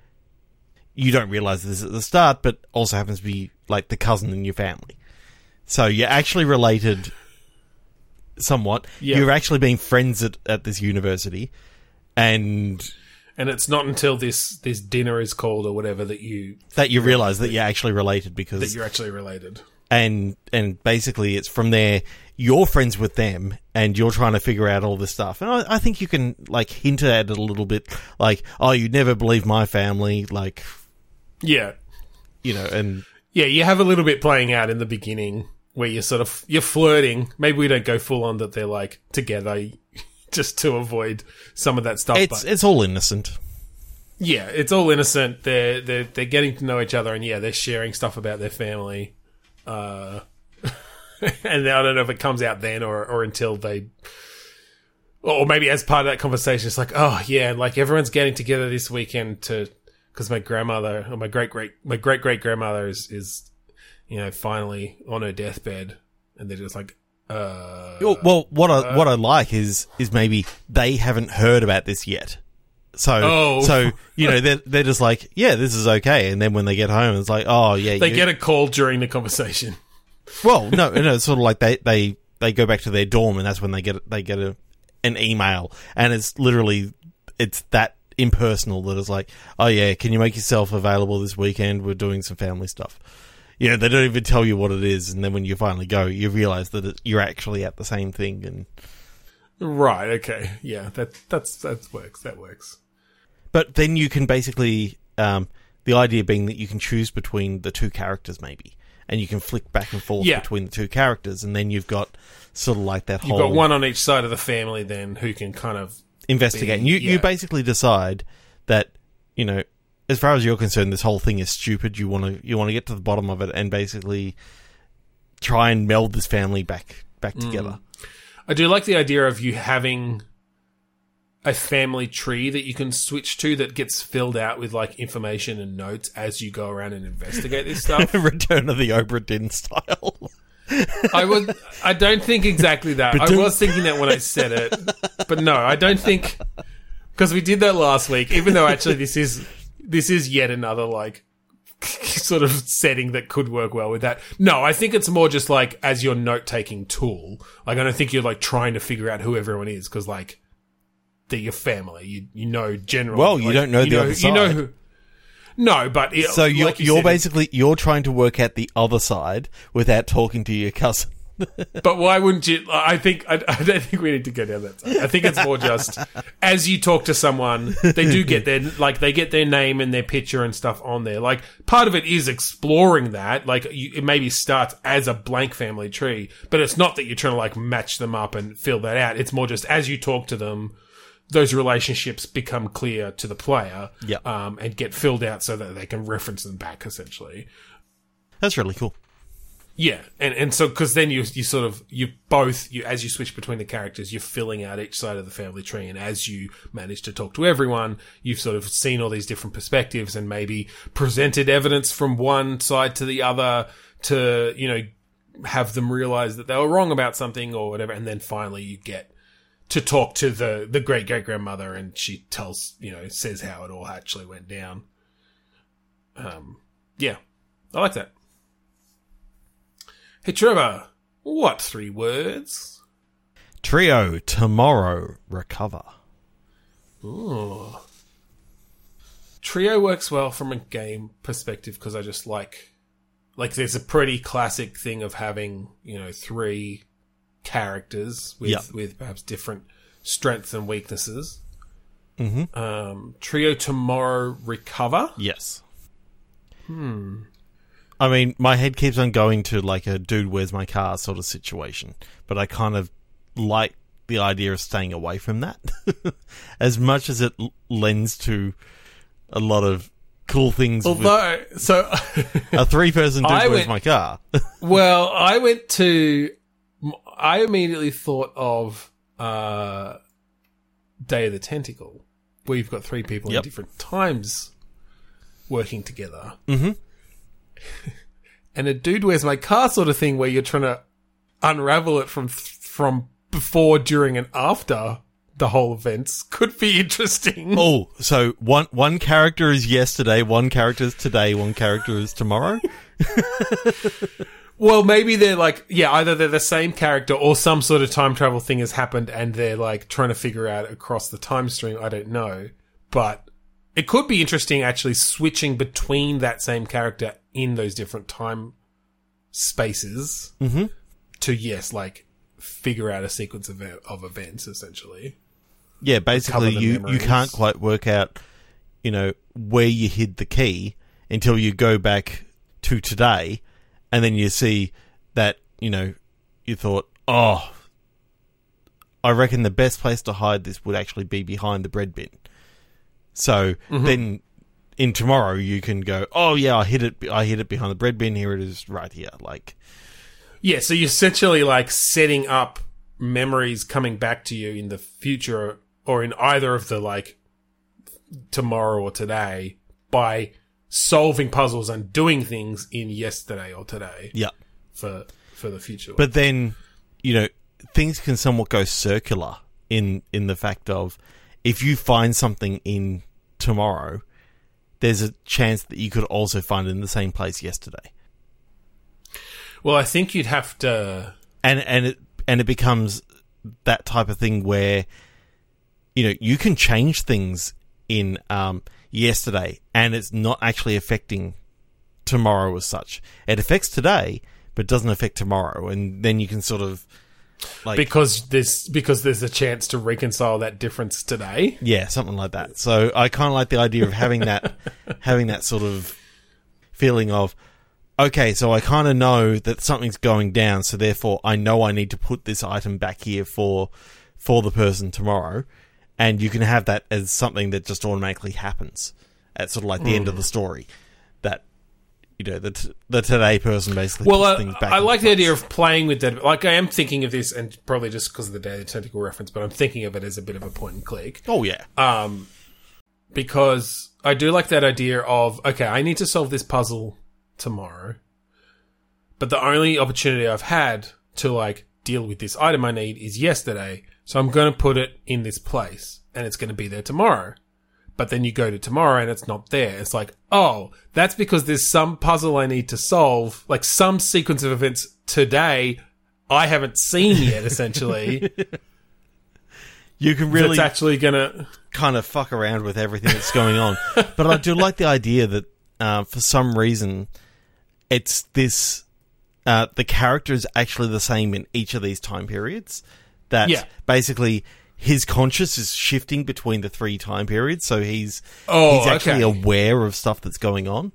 B: You don't realize this at the start, but also happens to be like the cousin in your family. So you're actually related somewhat.
A: Yeah.
B: You're actually being friends at, at this university. And
A: and it's not until this this dinner is called or whatever that you
B: that you realize that you're actually related because
A: that you're actually related
B: and and basically it's from there you're friends with them and you're trying to figure out all this stuff and I, I think you can like hint at it a little bit like oh you'd never believe my family like
A: yeah
B: you know and
A: Yeah, you have a little bit playing out in the beginning where you're sort of you're flirting. Maybe we don't go full on that they're like together just to avoid some of that stuff.
B: It's
A: but
B: it's all innocent.
A: yeah, it's all innocent. They're they're they're getting to know each other, and yeah, they're sharing stuff about their family. Uh, and I don't know if it comes out then or or until they, or maybe as part of that conversation, it's like, oh yeah, like everyone's getting together this weekend to because my grandmother or my great great my great great grandmother is is you know finally on her deathbed, and they're just like, uh,
B: Well, well, what I what I like is is maybe they haven't heard about this yet. So
A: Oh.
B: so you know they're they're just like yeah this is okay, and then when they get home it's like oh yeah
A: they
B: you-
A: get a call during the conversation.
B: Well no no it's sort of like they they they go back to their dorm and that's when they get they get a an email and it's literally it's that impersonal that is like oh yeah can you make yourself available this weekend we're doing some family stuff. You know, they don't even tell you what it is, and then when you finally go, you realize that it, you're actually at the same thing, and
A: Right. Okay. Yeah. That that's that works. That works.
B: But then you can basically, um, the idea being that you can choose between the two characters, maybe, and you can flick back and forth
A: Yeah.
B: between the two characters, and then you've got sort of like that whole.
A: You've got one on each side of the family then who can kind of
B: investigate. And you
A: yeah.
B: you basically decide that you know, as far as you're concerned, this whole thing is stupid. You want to you want to get to the bottom of it and basically try and meld this family back back mm. together.
A: I do like the idea of you having a family tree that you can switch to that gets filled out with like information and notes as you go around and investigate this stuff.
B: Return of the Obra Dinn style.
A: I would I don't think exactly that. I was thinking that when I said it. But no, I don't think because we did that last week even though actually this is this is yet another like sort of setting that could work well with that. No, I think it's more just like as your note taking tool. Like I don't think you're like trying to figure out who everyone is because like they're your family. You you know generally.
B: Well, you
A: like,
B: don't know the other side.
A: You know who. No, but it,
B: So you're
A: like you
B: you're
A: said,
B: basically you're trying to work out the other side without talking to your cousin.
A: But why wouldn't you? I think I, I don't think we need to go down that side. I think it's more just as you talk to someone, they do get their like they get their name and their picture and stuff on there. Like part of it is exploring that. Like you, it maybe starts as a blank family tree, but it's not that you're trying to like match them up and fill that out. It's more just as you talk to them. Those relationships become clear to the player,
B: Yep.
A: um, and get filled out so that they can reference them back. Essentially,
B: That's really cool.
A: yeah, and and so because then you you sort of you both you as you switch between the characters, you're filling out each side of the family tree, and as you manage to talk to everyone, you've sort of seen all these different perspectives and maybe presented evidence from one side to the other to you know have them realize that they were wrong about something or whatever, and then finally you get to talk to the the great great grandmother, and she tells you know says how it all actually went down. Um, yeah, I like that. Hey Trevor, what three words?
B: Trio tomorrow recover.
A: Ooh. Trio works well from a game perspective because I just like, like, there's a pretty classic thing of having you know three characters with
B: Yep.
A: with perhaps different strengths and weaknesses.
B: Mm-hmm.
A: Um, Trio tomorrow recover.
B: Yes. Hmm. I mean, my head keeps on going to like a dude, where's my car sort of situation, but I kind of like the idea of staying away from that. as much as it l- lends to a lot of cool things
A: Although, so
B: a three person dude,
A: I
B: where's
A: went-
B: my car?
A: Well, I went to. I immediately thought of uh, Day of the Tentacle, where you've got three people
B: Yep.
A: in different times working together.
B: Mhm.
A: and a dude, where's my car sort of thing, where you're trying to unravel it from from before, during, and after the whole events could be interesting.
B: oh, so one one character is yesterday, one character is today, one character is tomorrow.
A: Well, maybe they're like, yeah, either they're the same character or some sort of time travel thing has happened and they're like trying to figure out across the time stream. I don't know. But it could be interesting actually switching between that same character in those different time spaces
B: Mhm.
A: to, yes, like figure out a sequence of, of events essentially.
B: Yeah, basically, you, you can't quite work out, you know, where you hid the key until you go back to today, and then you see that, you know, you thought, oh, I reckon the best place to hide this would actually be behind the bread bin. So mm-hmm. then in tomorrow you can go, oh yeah, I hit it. I hit it behind the bread bin. Here it is, right here. Like
A: Yeah, so you're essentially like setting up memories coming back to you in the future or in either of the like tomorrow or today by solving puzzles and doing things in yesterday or today
B: yeah.
A: for for the future.
B: But then, you know, things can somewhat go circular in in the fact of if you find something in tomorrow, there's a chance that you could also find it in the same place yesterday.
A: well, I think you'd have to
B: And and it and it becomes that type of thing where you know, you can change things in um yesterday and it's not actually affecting tomorrow as such. It affects today, but doesn't affect tomorrow and then you can sort of like
A: because there's because there's a chance to reconcile that difference today.
B: Yeah, something like that. So I kind of like the idea of having that, having that sort of feeling of, okay, so I kind of know that something's going down, so therefore I know I need to put this item back here for, for the person tomorrow, and you can have that as something that just automatically happens at sort of like the end of the story, that you know the t- the today person basically
A: Well,
B: puts
A: I,
B: things back.
A: I like the
B: place.
A: idea of playing with that. Like, I am thinking of this, and probably just because of the Day of the Tentacle reference, but I'm thinking of it as a bit of a point and click.
B: Oh yeah,
A: Um, because I do like that idea of okay, I need to solve this puzzle tomorrow, but the only opportunity I've had to like deal with this item I need is yesterday, so I'm going to put it in this place, and it's going to be there tomorrow. But then you go to tomorrow and it's not there. It's like, oh, that's because there's some puzzle I need to solve, like some sequence of events today I haven't seen yet, essentially.
B: you can really.
A: It's actually gonna
B: kind of fuck around with everything that's going on. but I do like the idea that uh, for some reason it's this uh, the character is actually the same in each of these time periods. That
A: Yeah.
B: basically his conscious is shifting between the three time periods, so he's
A: Oh,
B: he's actually
A: okay.
B: aware of stuff that's going on.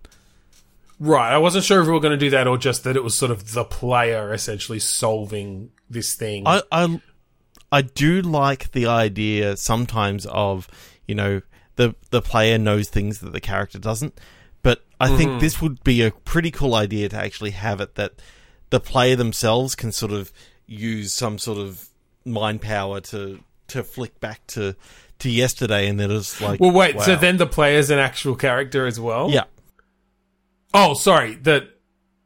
A: Right. I wasn't sure if we were going to do that or just that it was sort of the player essentially solving this thing.
B: I, I I do like the idea sometimes of you know the the player knows things that the character doesn't, but I think this would be a pretty cool idea to actually have it that the player themselves can sort of use some sort of mind power to to flick back to to yesterday, and then it's like
A: well, wait. So then the player's an actual character as well?
B: yeah
A: Oh, sorry. The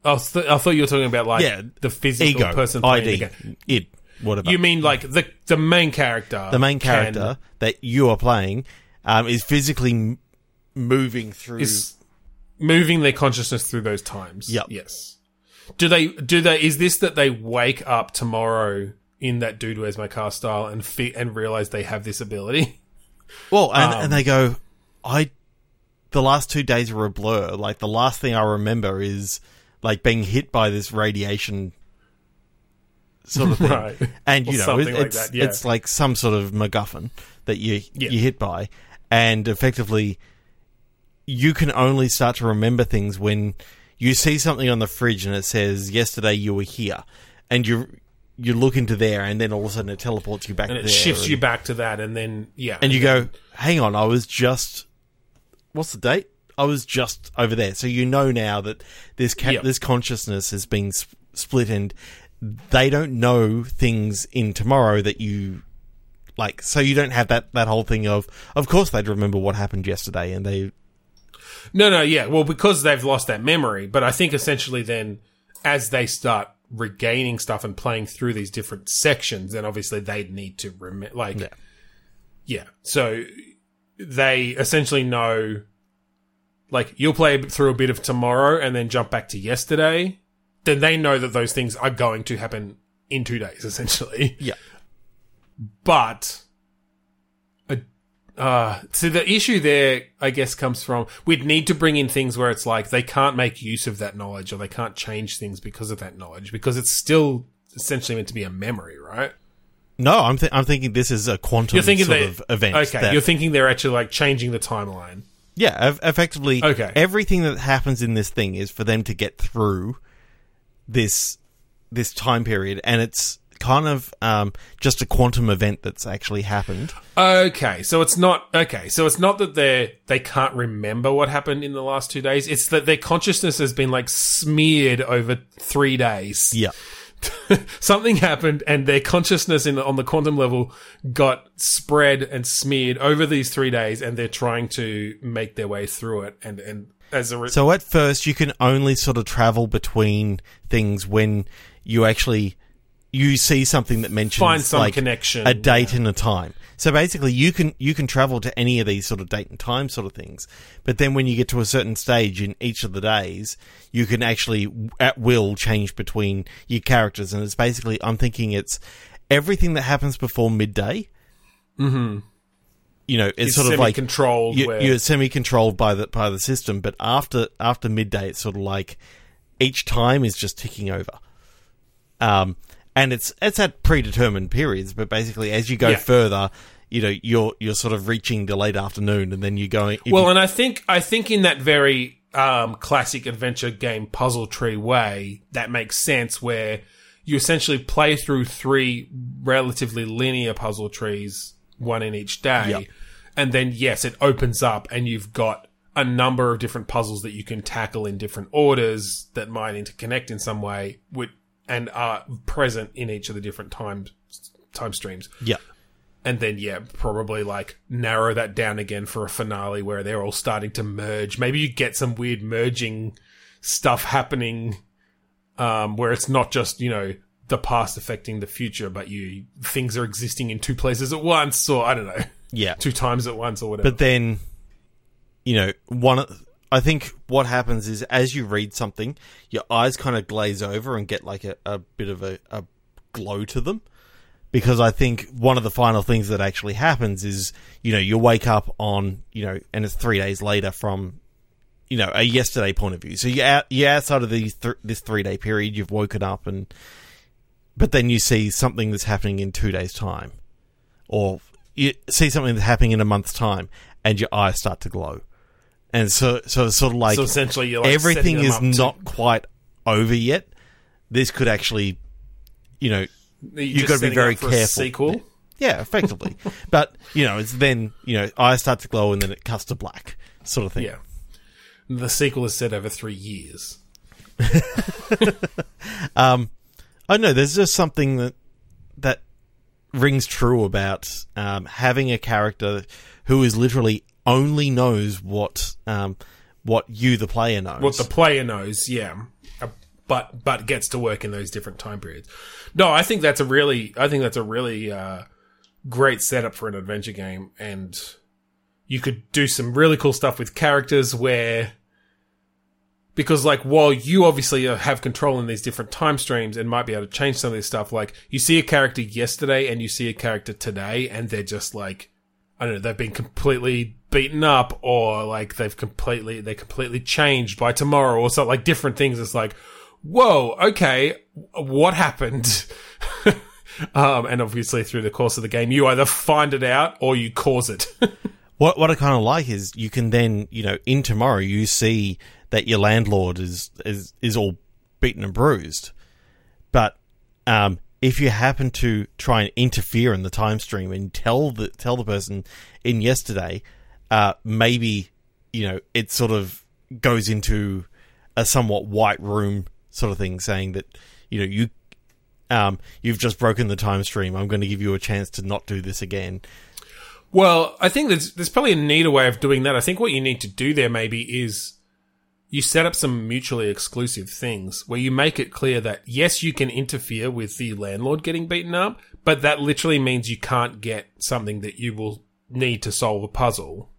A: I, th- I thought you were talking about like
B: Yeah,
A: the physical
B: ego
A: person
B: ID id whatever
A: You mean like the the main character?
B: the main
A: can-
B: character that you are playing um, is physically m- moving through.
A: is moving their consciousness through those times.
B: Yep.
A: Yes. Do they? Do they? Is this that they wake up tomorrow in that dude where's my car style and fit and realize they have this ability?
B: Well, and,
A: Um,
B: and they go, I. The last two days were a blur. Like the last thing I remember is like being hit by this radiation sort of thing,
A: Right.
B: and you know, it,
A: like
B: it's
A: that, yeah.
B: it's like some sort of MacGuffin that you
A: Yeah.
B: you hit by, and effectively, you can only start to remember things when you see something on the fridge and it says yesterday you were here, and you you look into there, and then all of a sudden it teleports you back
A: and it shifts
B: and-
A: you back to that, and then yeah,
B: and you go, hang on, I was just, what's the date? I was just over there. So you know now that this ca-
A: Yep.
B: this consciousness has been s- split, and they don't know things in tomorrow that you like. So you don't have that that whole thing of, of course they'd remember what happened yesterday, and they
A: No, no, yeah. Well, because they've lost that memory. But I think essentially then, as they start regaining stuff and playing through these different sections, then obviously they need to remember. Like,
B: Yeah.
A: yeah. So they essentially know, like, you'll play through a bit of tomorrow and then jump back to yesterday. Then they know that those things are going to happen in two days, essentially.
B: yeah
A: But uh, so the issue there, I guess, comes from we'd need to bring in things where it's like they can't make use of that knowledge or they can't change things because of that knowledge because it's still essentially meant to be a memory, right?
B: no, I'm th- I'm thinking this is a quantum
A: You're thinking
B: sort
A: they
B: of event.
A: Okay,
B: that-
A: you're thinking they're actually like changing the timeline.
B: Yeah, eff- effectively,
A: Okay.
B: everything that happens in this thing is for them to get through this this time period, and it's kind of um, just a quantum event that's actually happened.
A: Okay, so it's not okay. So it's not that they they can't remember what happened in the last two days. It's that their consciousness has been like smeared over three days.
B: Yeah.
A: Something happened, and their consciousness in on the quantum level got spread and smeared over these three days, and they're trying to make their way through it. And and as a re-
B: So at first, you can only sort of travel between things when you actually you see something that mentions
A: Find some
B: like
A: connection,
B: a date and a time. So basically, you can you can travel to any of these sort of date and time sort of things. But then when you get to a certain stage in each of the days, you can actually at will change between your characters, and it's basically I'm thinking it's everything that happens before midday. Mm-hmm. You know, it's sort of like
A: semi-controlled
B: you-
A: where-
B: you're semi-controlled by the by the system, but after after midday, it's sort of like each time is just ticking over. Um, and it's it's at predetermined periods, but basically as you go
A: Yeah.
B: further, you know, you're you're sort of reaching the late afternoon, and then you're going.
A: Well, and I think I think in that very um, classic adventure game puzzle tree way, that makes sense. Where you essentially play through three relatively linear puzzle trees, one in each day,
B: Yep.
A: and then yes, it opens up, and you've got a number of different puzzles that you can tackle in different orders that might interconnect in some way, with, and are present in each of the different time time streams
B: yeah,
A: and then yeah, probably like narrow that down again for a finale where they're all starting to merge. Maybe you get some weird merging stuff happening, um, where it's not just you know the past affecting the future, but you things are existing in two places at once, or I don't know,
B: yeah.
A: two times at once, or whatever.
B: But then, you know, one. I think what happens is as you read something, your eyes kind of glaze over and get like a, a bit of a, a glow to them. Because I think one of the final things that actually happens is, you know, you wake up on, you know, and it's three days later from, you know, a yesterday point of view. So you're, out, you're outside of these th- this three day period, you've woken up and, but then you see something that's happening in two days' time. Or you see something that's happening in a month's time and your eyes start to glow. And so, so it's sort of like
A: so essentially, you're like
B: everything is
A: to-
B: not quite over yet. This could actually, you know,
A: you're
B: you've got to be very
A: up for a
B: careful.
A: sequel.
B: yeah, effectively. but you know, it's then you know eyes start to glow and then it cuts to black, sort of thing.
A: Yeah, the sequel is set over three years.
B: I know there's just something that that rings true about um, having a character who is literally only knows what um, what you, the player, knows.
A: what the player knows, yeah, Uh, but but gets to work in those different time periods. No, I think that's a really, I think that's a really uh, great setup for an adventure game, and you could do some really cool stuff with characters where. Because, like, while you obviously uh, have control in these different time streams and might be able to change some of this stuff, like, you see a character yesterday and you see a character today, and they're just like, I don't know, they've been completely beaten up or like they've completely, they're completely changed by tomorrow or something like different things. It's like, whoa, okay, what happened? um, and obviously through the course of the game, you either find it out or you cause it.
B: What what I kind of like is you can then you know in tomorrow you see that your landlord is is is all beaten and bruised, but um, if you happen to try and interfere in the time stream and tell the tell the person in yesterday, uh, maybe you know it sort of goes into a somewhat white room sort of thing, saying that you know you um, you've just broken the time stream. I'm going to give you a chance to not do this again.
A: Well, I think there's there's probably a neater way of doing that. I think what you need to do there maybe is you set up some mutually exclusive things where you make it clear that yes, you can interfere with the landlord getting beaten up, but that literally means you can't get something that you will need to solve a puzzle.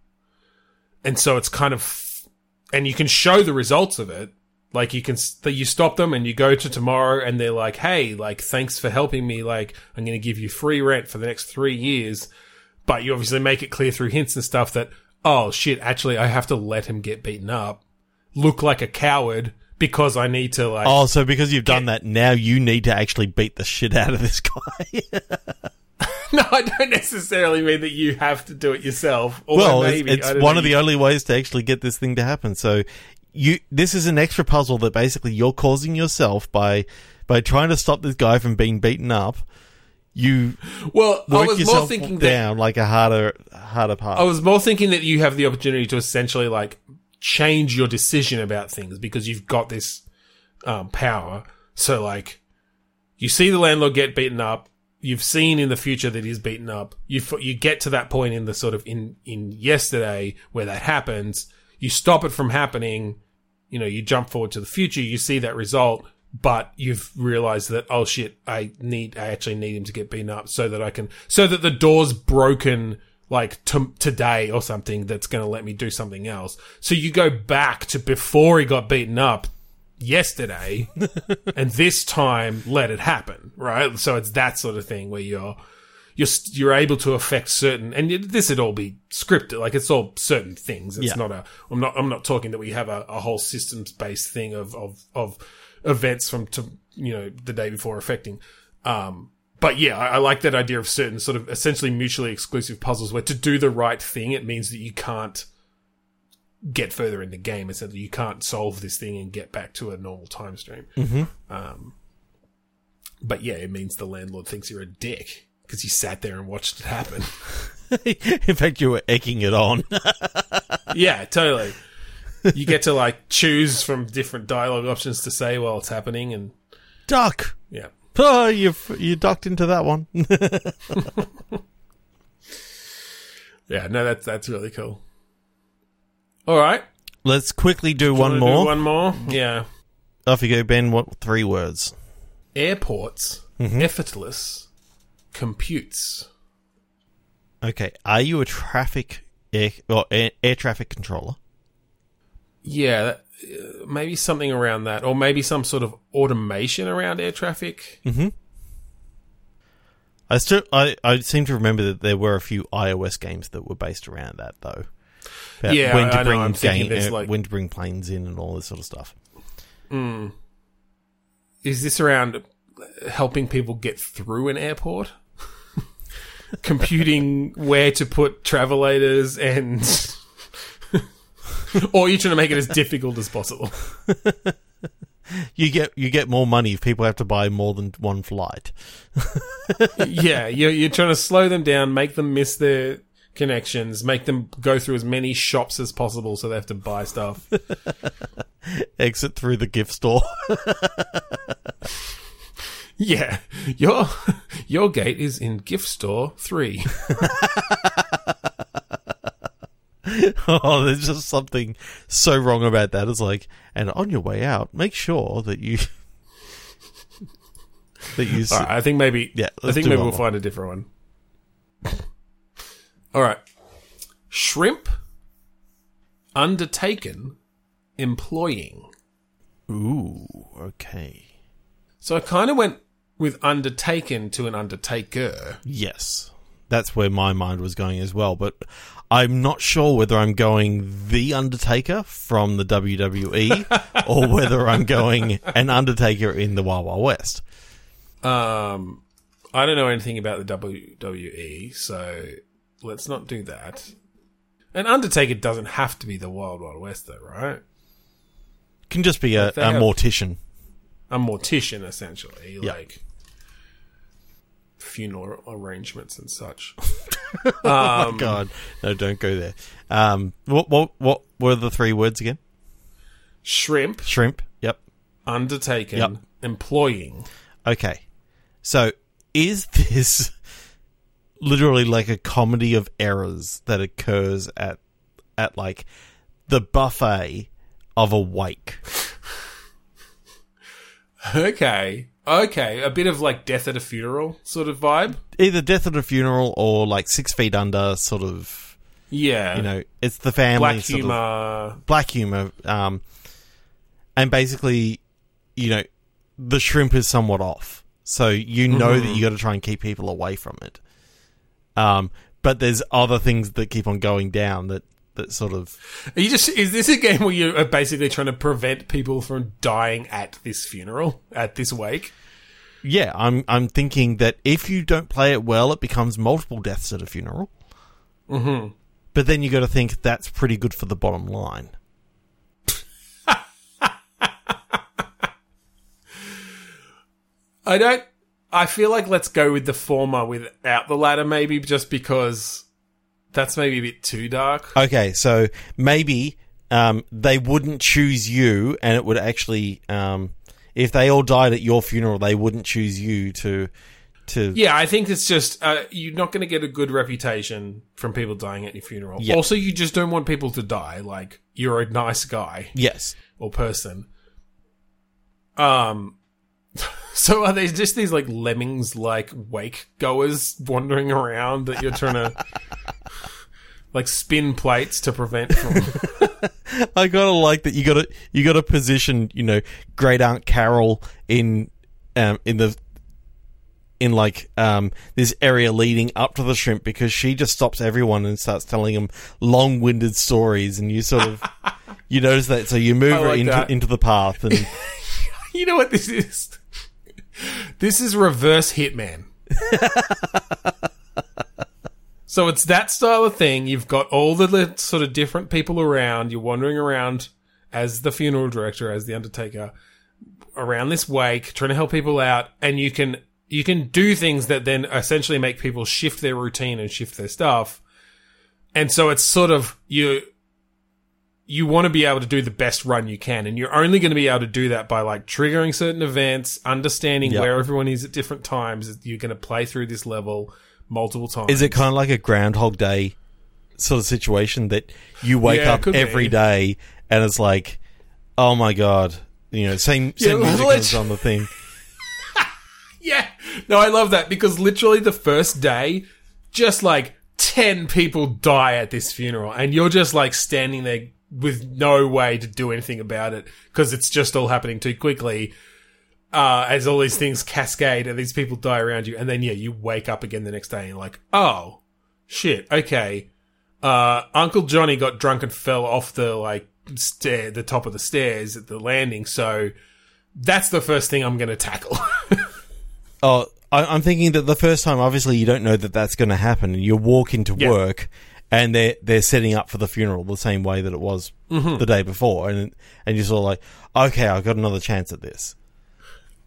A: And so it's kind of and you can show the results of it. Like you can, you stop them and you go to tomorrow and they're like, Hey, like, thanks for helping me. Like, I'm going to give you free rent for the next three years but you obviously make it clear through hints and stuff that oh shit actually i have to let him get beaten up look like a coward because i need to like
B: Oh, so because you've done that, now you need to actually beat the shit out of this guy.
A: no i don't necessarily mean that you have to do it yourself
B: well,
A: maybe,
B: it's, it's one
A: know,
B: of the only ways to actually get this thing to happen. So you, this is an extra puzzle that basically you're causing yourself by by trying to stop this guy from being beaten up, you
A: Well, I was more thinking that
B: down like a harder harder part.
A: I was more thinking that you have the opportunity to essentially like change your decision about things because you've got this um, power. So like, you see the landlord get beaten up. You've seen in the future that he's beaten up. You you get to that point in the sort of in in yesterday where that happens. You stop it from happening. You know, you jump forward to the future. You see that result, but you've realized that oh shit, I need I actually need him to get beaten up so that I can so that the door's broken like to, today or something that's going to let me do something else. So you go back to before he got beaten up yesterday and this time let it happen, right? So it's that sort of thing where you're you're you're able to affect certain and this would all be scripted like it's all certain things it's
B: Yeah.
A: not a i'm not i'm not talking that we have a, a whole systems based thing of of of events from to you know the day before affecting um but yeah I, I like that idea of certain sort of essentially mutually exclusive puzzles where to do the right thing it means that you can't get further in the game it's that you can't solve this thing and get back to a normal time stream um but yeah it means the landlord thinks you're a dick because you sat there and watched it happen
B: In fact, you were egging it on.
A: yeah, totally. You get to like choose from different dialogue options to say while it's happening, and
B: Duck.
A: yeah,
B: Oh, you you ducked into that one.
A: yeah. No, that's that's really cool. All right,
B: Let's quickly do one
A: Wanna do
B: more.
A: one more. Yeah,
B: Off you go, Ben. What three words?
A: airports, mm-hmm. effortless computes.
B: Okay. Are you a traffic air or air, air traffic controller?
A: Yeah, that, uh, maybe something around that, or maybe some sort of automation around air traffic.
B: I still I, I seem to remember that there were a few iOS games that were based around that though. About
A: Yeah, I know, I'm thinking
B: uh,
A: like-
B: when to bring planes in and all this sort of stuff.
A: Is this around helping people get through an airport? Computing where to put travelators and. or you're trying to make it as difficult as possible.
B: You get you get more money if people have to buy more than one flight.
A: yeah, you're, you're trying to slow them down, make them miss their connections, make them go through as many shops as possible so they have to buy stuff.
B: Exit through the gift store.
A: Yeah, your your gate is in gift store three.
B: oh, there's just something so wrong about that. It's like, and on your way out, make sure that you that you. s-
A: All right, I think maybe.
B: Yeah,
A: I think maybe we'll
B: more.
A: find a different one. All right, shrimp undertaken employing.
B: Ooh, okay.
A: So I kind of went with undertaken to an undertaker.
B: Yes, that's where my mind was going as well. But I'm not sure whether I'm going the Undertaker from the WWE or whether I'm going an Undertaker in the Wild Wild West.
A: Um, I don't know anything about the WWE, so let's not do that. An undertaker doesn't have to be the Wild Wild West, though, right?
B: Can just be a, a mortician.
A: a mortician essentially,
B: Yeah.
A: like funeral arrangements and such.
B: Oh God, no, don't go there. Um, what what what were the three words again?
A: Shrimp,
B: Shrimp. Yep.
A: undertaken,
B: Yep.
A: employing.
B: Okay. So is this literally like a comedy of errors that occurs at at like the buffet of a wake?
A: Okay, okay, a bit of like death at a funeral sort of vibe.
B: Either death at a funeral or like six feet under sort of
A: Yeah,
B: you know, it's the family
A: black
B: sort of-
A: humor.
B: black humor. Um and basically, you know, the shrimp is somewhat off. So you know that you gotta try and keep people away from it. Um but there's other things that keep on going down that that sort of
A: Are you just is this a game where you are basically trying to prevent people from dying at this funeral, at this wake?
B: Yeah, I'm I'm thinking that if you don't play it well, it becomes multiple deaths at a funeral. Mm-hmm. But then you got to think that's pretty good for the bottom line.
A: I don't. I feel like let's go with the former without the latter, maybe just because that's maybe a bit too dark.
B: Okay, so maybe um, they wouldn't choose you, and it would actually, um, if they all died at your funeral, they wouldn't choose you to. To
A: Yeah, I think it's just uh, you're not going to get a good reputation from people dying at your funeral.
B: Yeah.
A: Also, you just don't want people to die. Like you're a nice guy
B: yes,
A: or person. Um. So are they just these like lemmings, like wake goers wandering around that you're trying to like spin plates to prevent from?
B: I gotta like that. You gotta you gotta position, you know, Great Aunt Carol in um, in the in like um, this area leading up to the shrimp because she just stops everyone and starts telling them long-winded stories, and you sort of you notice that. So you move
A: I
B: her into
A: that.
B: into the path, and
A: You know what this is? This is reverse Hitman. so it's that style of thing. You've got all the sort of different people around. You're wandering around as the funeral director, as the undertaker, around this wake, trying to help people out, and you can you can do things that then essentially make people shift their routine and shift their stuff. And so it's sort of you you want to be able to do the best run you can, and you're only going to be able to do that by like triggering certain events, understanding
B: Yep.
A: where everyone is at different times. You're going to play through this level multiple times.
B: is it kind of like a Groundhog Day sort of situation that you wake
A: Yeah,
B: up every
A: be.
B: day and it's like, oh my god, you know, same
A: Yeah,
B: same music
A: lit-
B: on the thing.
A: Yeah. No, I love that because literally the first day, just like 10 people die at this funeral and you're just like standing there with no way to do anything about it because it's just all happening too quickly. Uh, as all these things cascade and these people die around you. And then, yeah, you wake up again the next day and you're like, oh, shit, okay. Uh, Uncle Johnny got drunk and fell off the, like, stair, the top of the stairs at the landing. So that's the first thing I'm going to tackle.
B: Oh, I, I'm thinking that the first time, obviously, you don't know that that's going to happen, and you walk into work, and they're they're setting up for the funeral the same way that it was
A: Mm-hmm.
B: the day before, and and you're sort of like, okay, I've got another chance at this.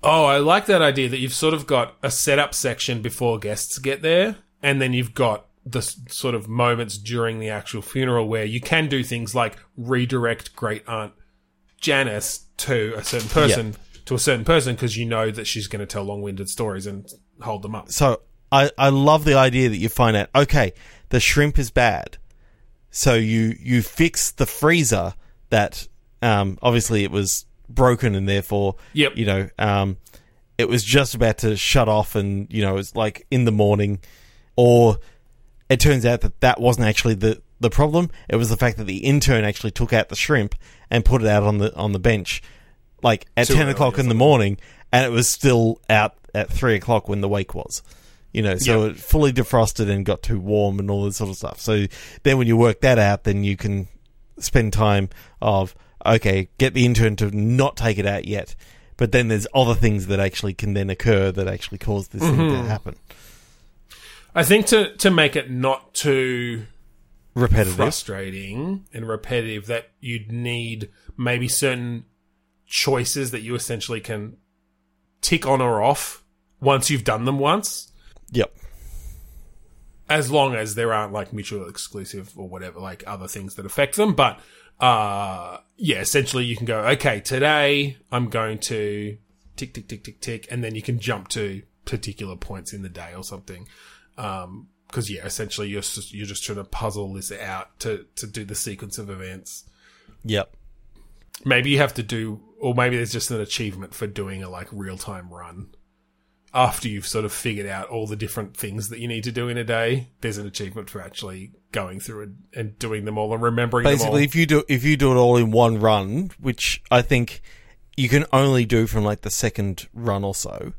A: Oh, I like that idea that you've sort of got a setup section before guests get there, and then you've got the sort of moments during the actual funeral where you can do things like redirect great aunt Janice to a certain person to a certain person because you know that she's going to tell long-winded stories and hold them up.
B: So I I love the idea that you find out, okay, the shrimp is bad, so you you fix the freezer that um obviously it was broken and therefore
A: Yep.
B: you know um it was just about to shut off and you know it's like in the morning. Or it turns out that that wasn't actually the the problem. It was the fact that the intern actually took out the shrimp and put it out on the on the bench like at
A: Too
B: 10 o'clock in the morning and it was still out at 3 o'clock when the wake was you know so
A: Yep.
B: it fully defrosted and got too warm and all this sort of stuff. So then when you work that out then you can spend time of okay get the intern to not take it out yet. But then there's other things that actually can then occur that actually cause this thing to mm-hmm. happen.
A: I think to to make it not too
B: repetitive.
A: frustrating and repetitive that you'd need maybe certain choices that you essentially can tick on or off once you've done them once
B: yep.
A: As long as there aren't like mutual exclusive or whatever like other things that affect them but uh yeah essentially you can go okay today i'm going to tick tick tick tick tick and then you can jump to particular points in the day or something. Um because yeah essentially you're just, you're just trying to puzzle this out to to do the sequence of events.
B: Yep.
A: Maybe you have to do or maybe there's just an achievement for doing a like real time run after you've sort of figured out all the different things that you need to do in a day there's an achievement for actually going through and, and doing them all and remembering them.
B: basically
A: them
B: if you do if you do it all in one run which i think you can only do from like the second run or so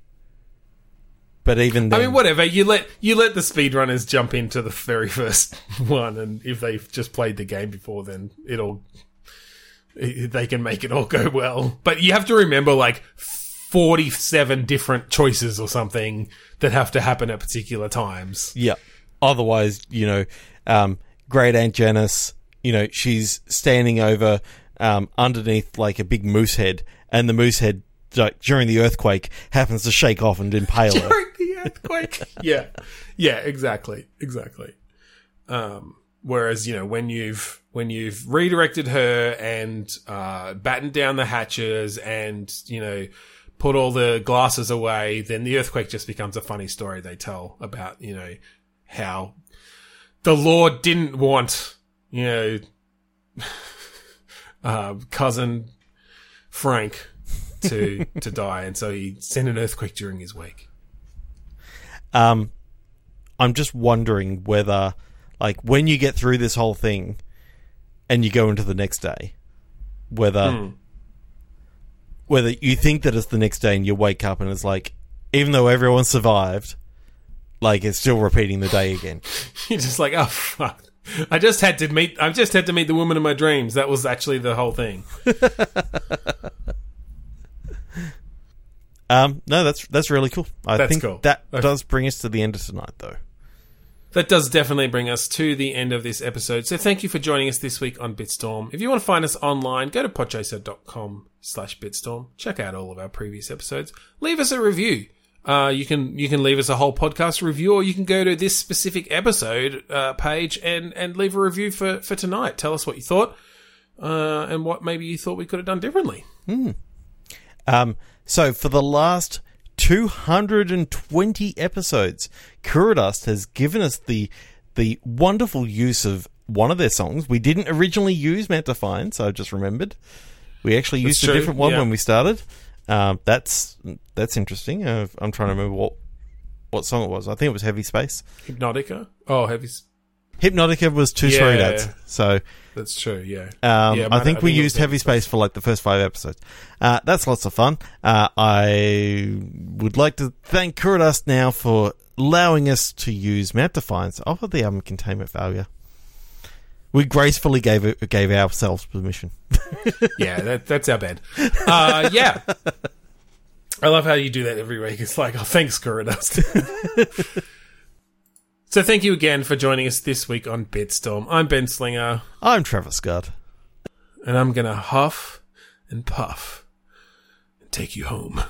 B: but even then
A: I mean, whatever. You let you let the speedrunners jump into the very first one, and if they've just played the game before, then it'll they can make it all go well. But you have to remember, like forty-seven different choices or something that have to happen at particular times.
B: Yeah. Otherwise, you know, um, great Aunt Janice, you know, she's standing over um, underneath like a big moose head, and the moose head like, during the earthquake happens to shake off and impale her.
A: during the earthquake. yeah, yeah, exactly, exactly. Um, whereas you know when you've when you've redirected her and uh, battened down the hatches and you know put all the glasses away, then the earthquake just becomes a funny story they tell about you know how the Lord didn't want you know uh, cousin Frank to to die, and so he sent an earthquake during his wake.
B: Um, I'm just wondering whether, like, when you get through this whole thing and you go into the next day, whether
A: Hmm.
B: Whether you think that it's the next day and you wake up and it's like, even though everyone survived, like it's still repeating the day again.
A: You're just like, oh fuck. I just had to meet. I just had to meet the woman of my dreams. That was actually the whole thing.
B: Um, no, that's that's really cool. I
A: That's
B: think
A: cool.
B: that
A: Okay.
B: does bring us to the end of tonight, though.
A: That does definitely bring us to the end of this episode. So thank you for joining us this week on Bitstorm. If you want to find us online, go to podchaser.com slash bitstorm. Check out all of our previous episodes. Leave us a review. Uh, you can you can leave us a whole podcast review, or you can go to this specific episode uh, page and and leave a review for for tonight. Tell us what you thought, uh, and what maybe you thought we could have done differently.
B: Um, so for the last 220 episodes, Kuradust has given us the the wonderful use of one of their songs. We didn't originally use Mount Defiance, so I just remembered. We actually used
A: true,
B: a different one
A: yeah.
B: when we started. Um, that's that's interesting. Uh, I'm trying to remember what what song it was. I think it was Heavy Space.
A: Hypnotica. Oh, Heavy.
B: Hypnotica was two
A: Yeah.
B: three dads. So
A: That's true. Yeah.
B: Um,
A: Yeah,
B: I think we used Heavy Space for like the first five episodes. Uh, that's lots of fun. Uh, I would like to thank Kuradust now for allowing us to use Mount Defiance off of the album Containment Failure. We gracefully gave it, gave ourselves permission.
A: yeah, that, that's our bad. Uh, yeah. I love how you do that every week. It's like, oh, thanks, Kuradust. so thank you again for joining us this week on Bitstorm. I'm Ben Slinger,
B: I'm Trevor Scott.
A: and I'm going to huff and puff and take you home.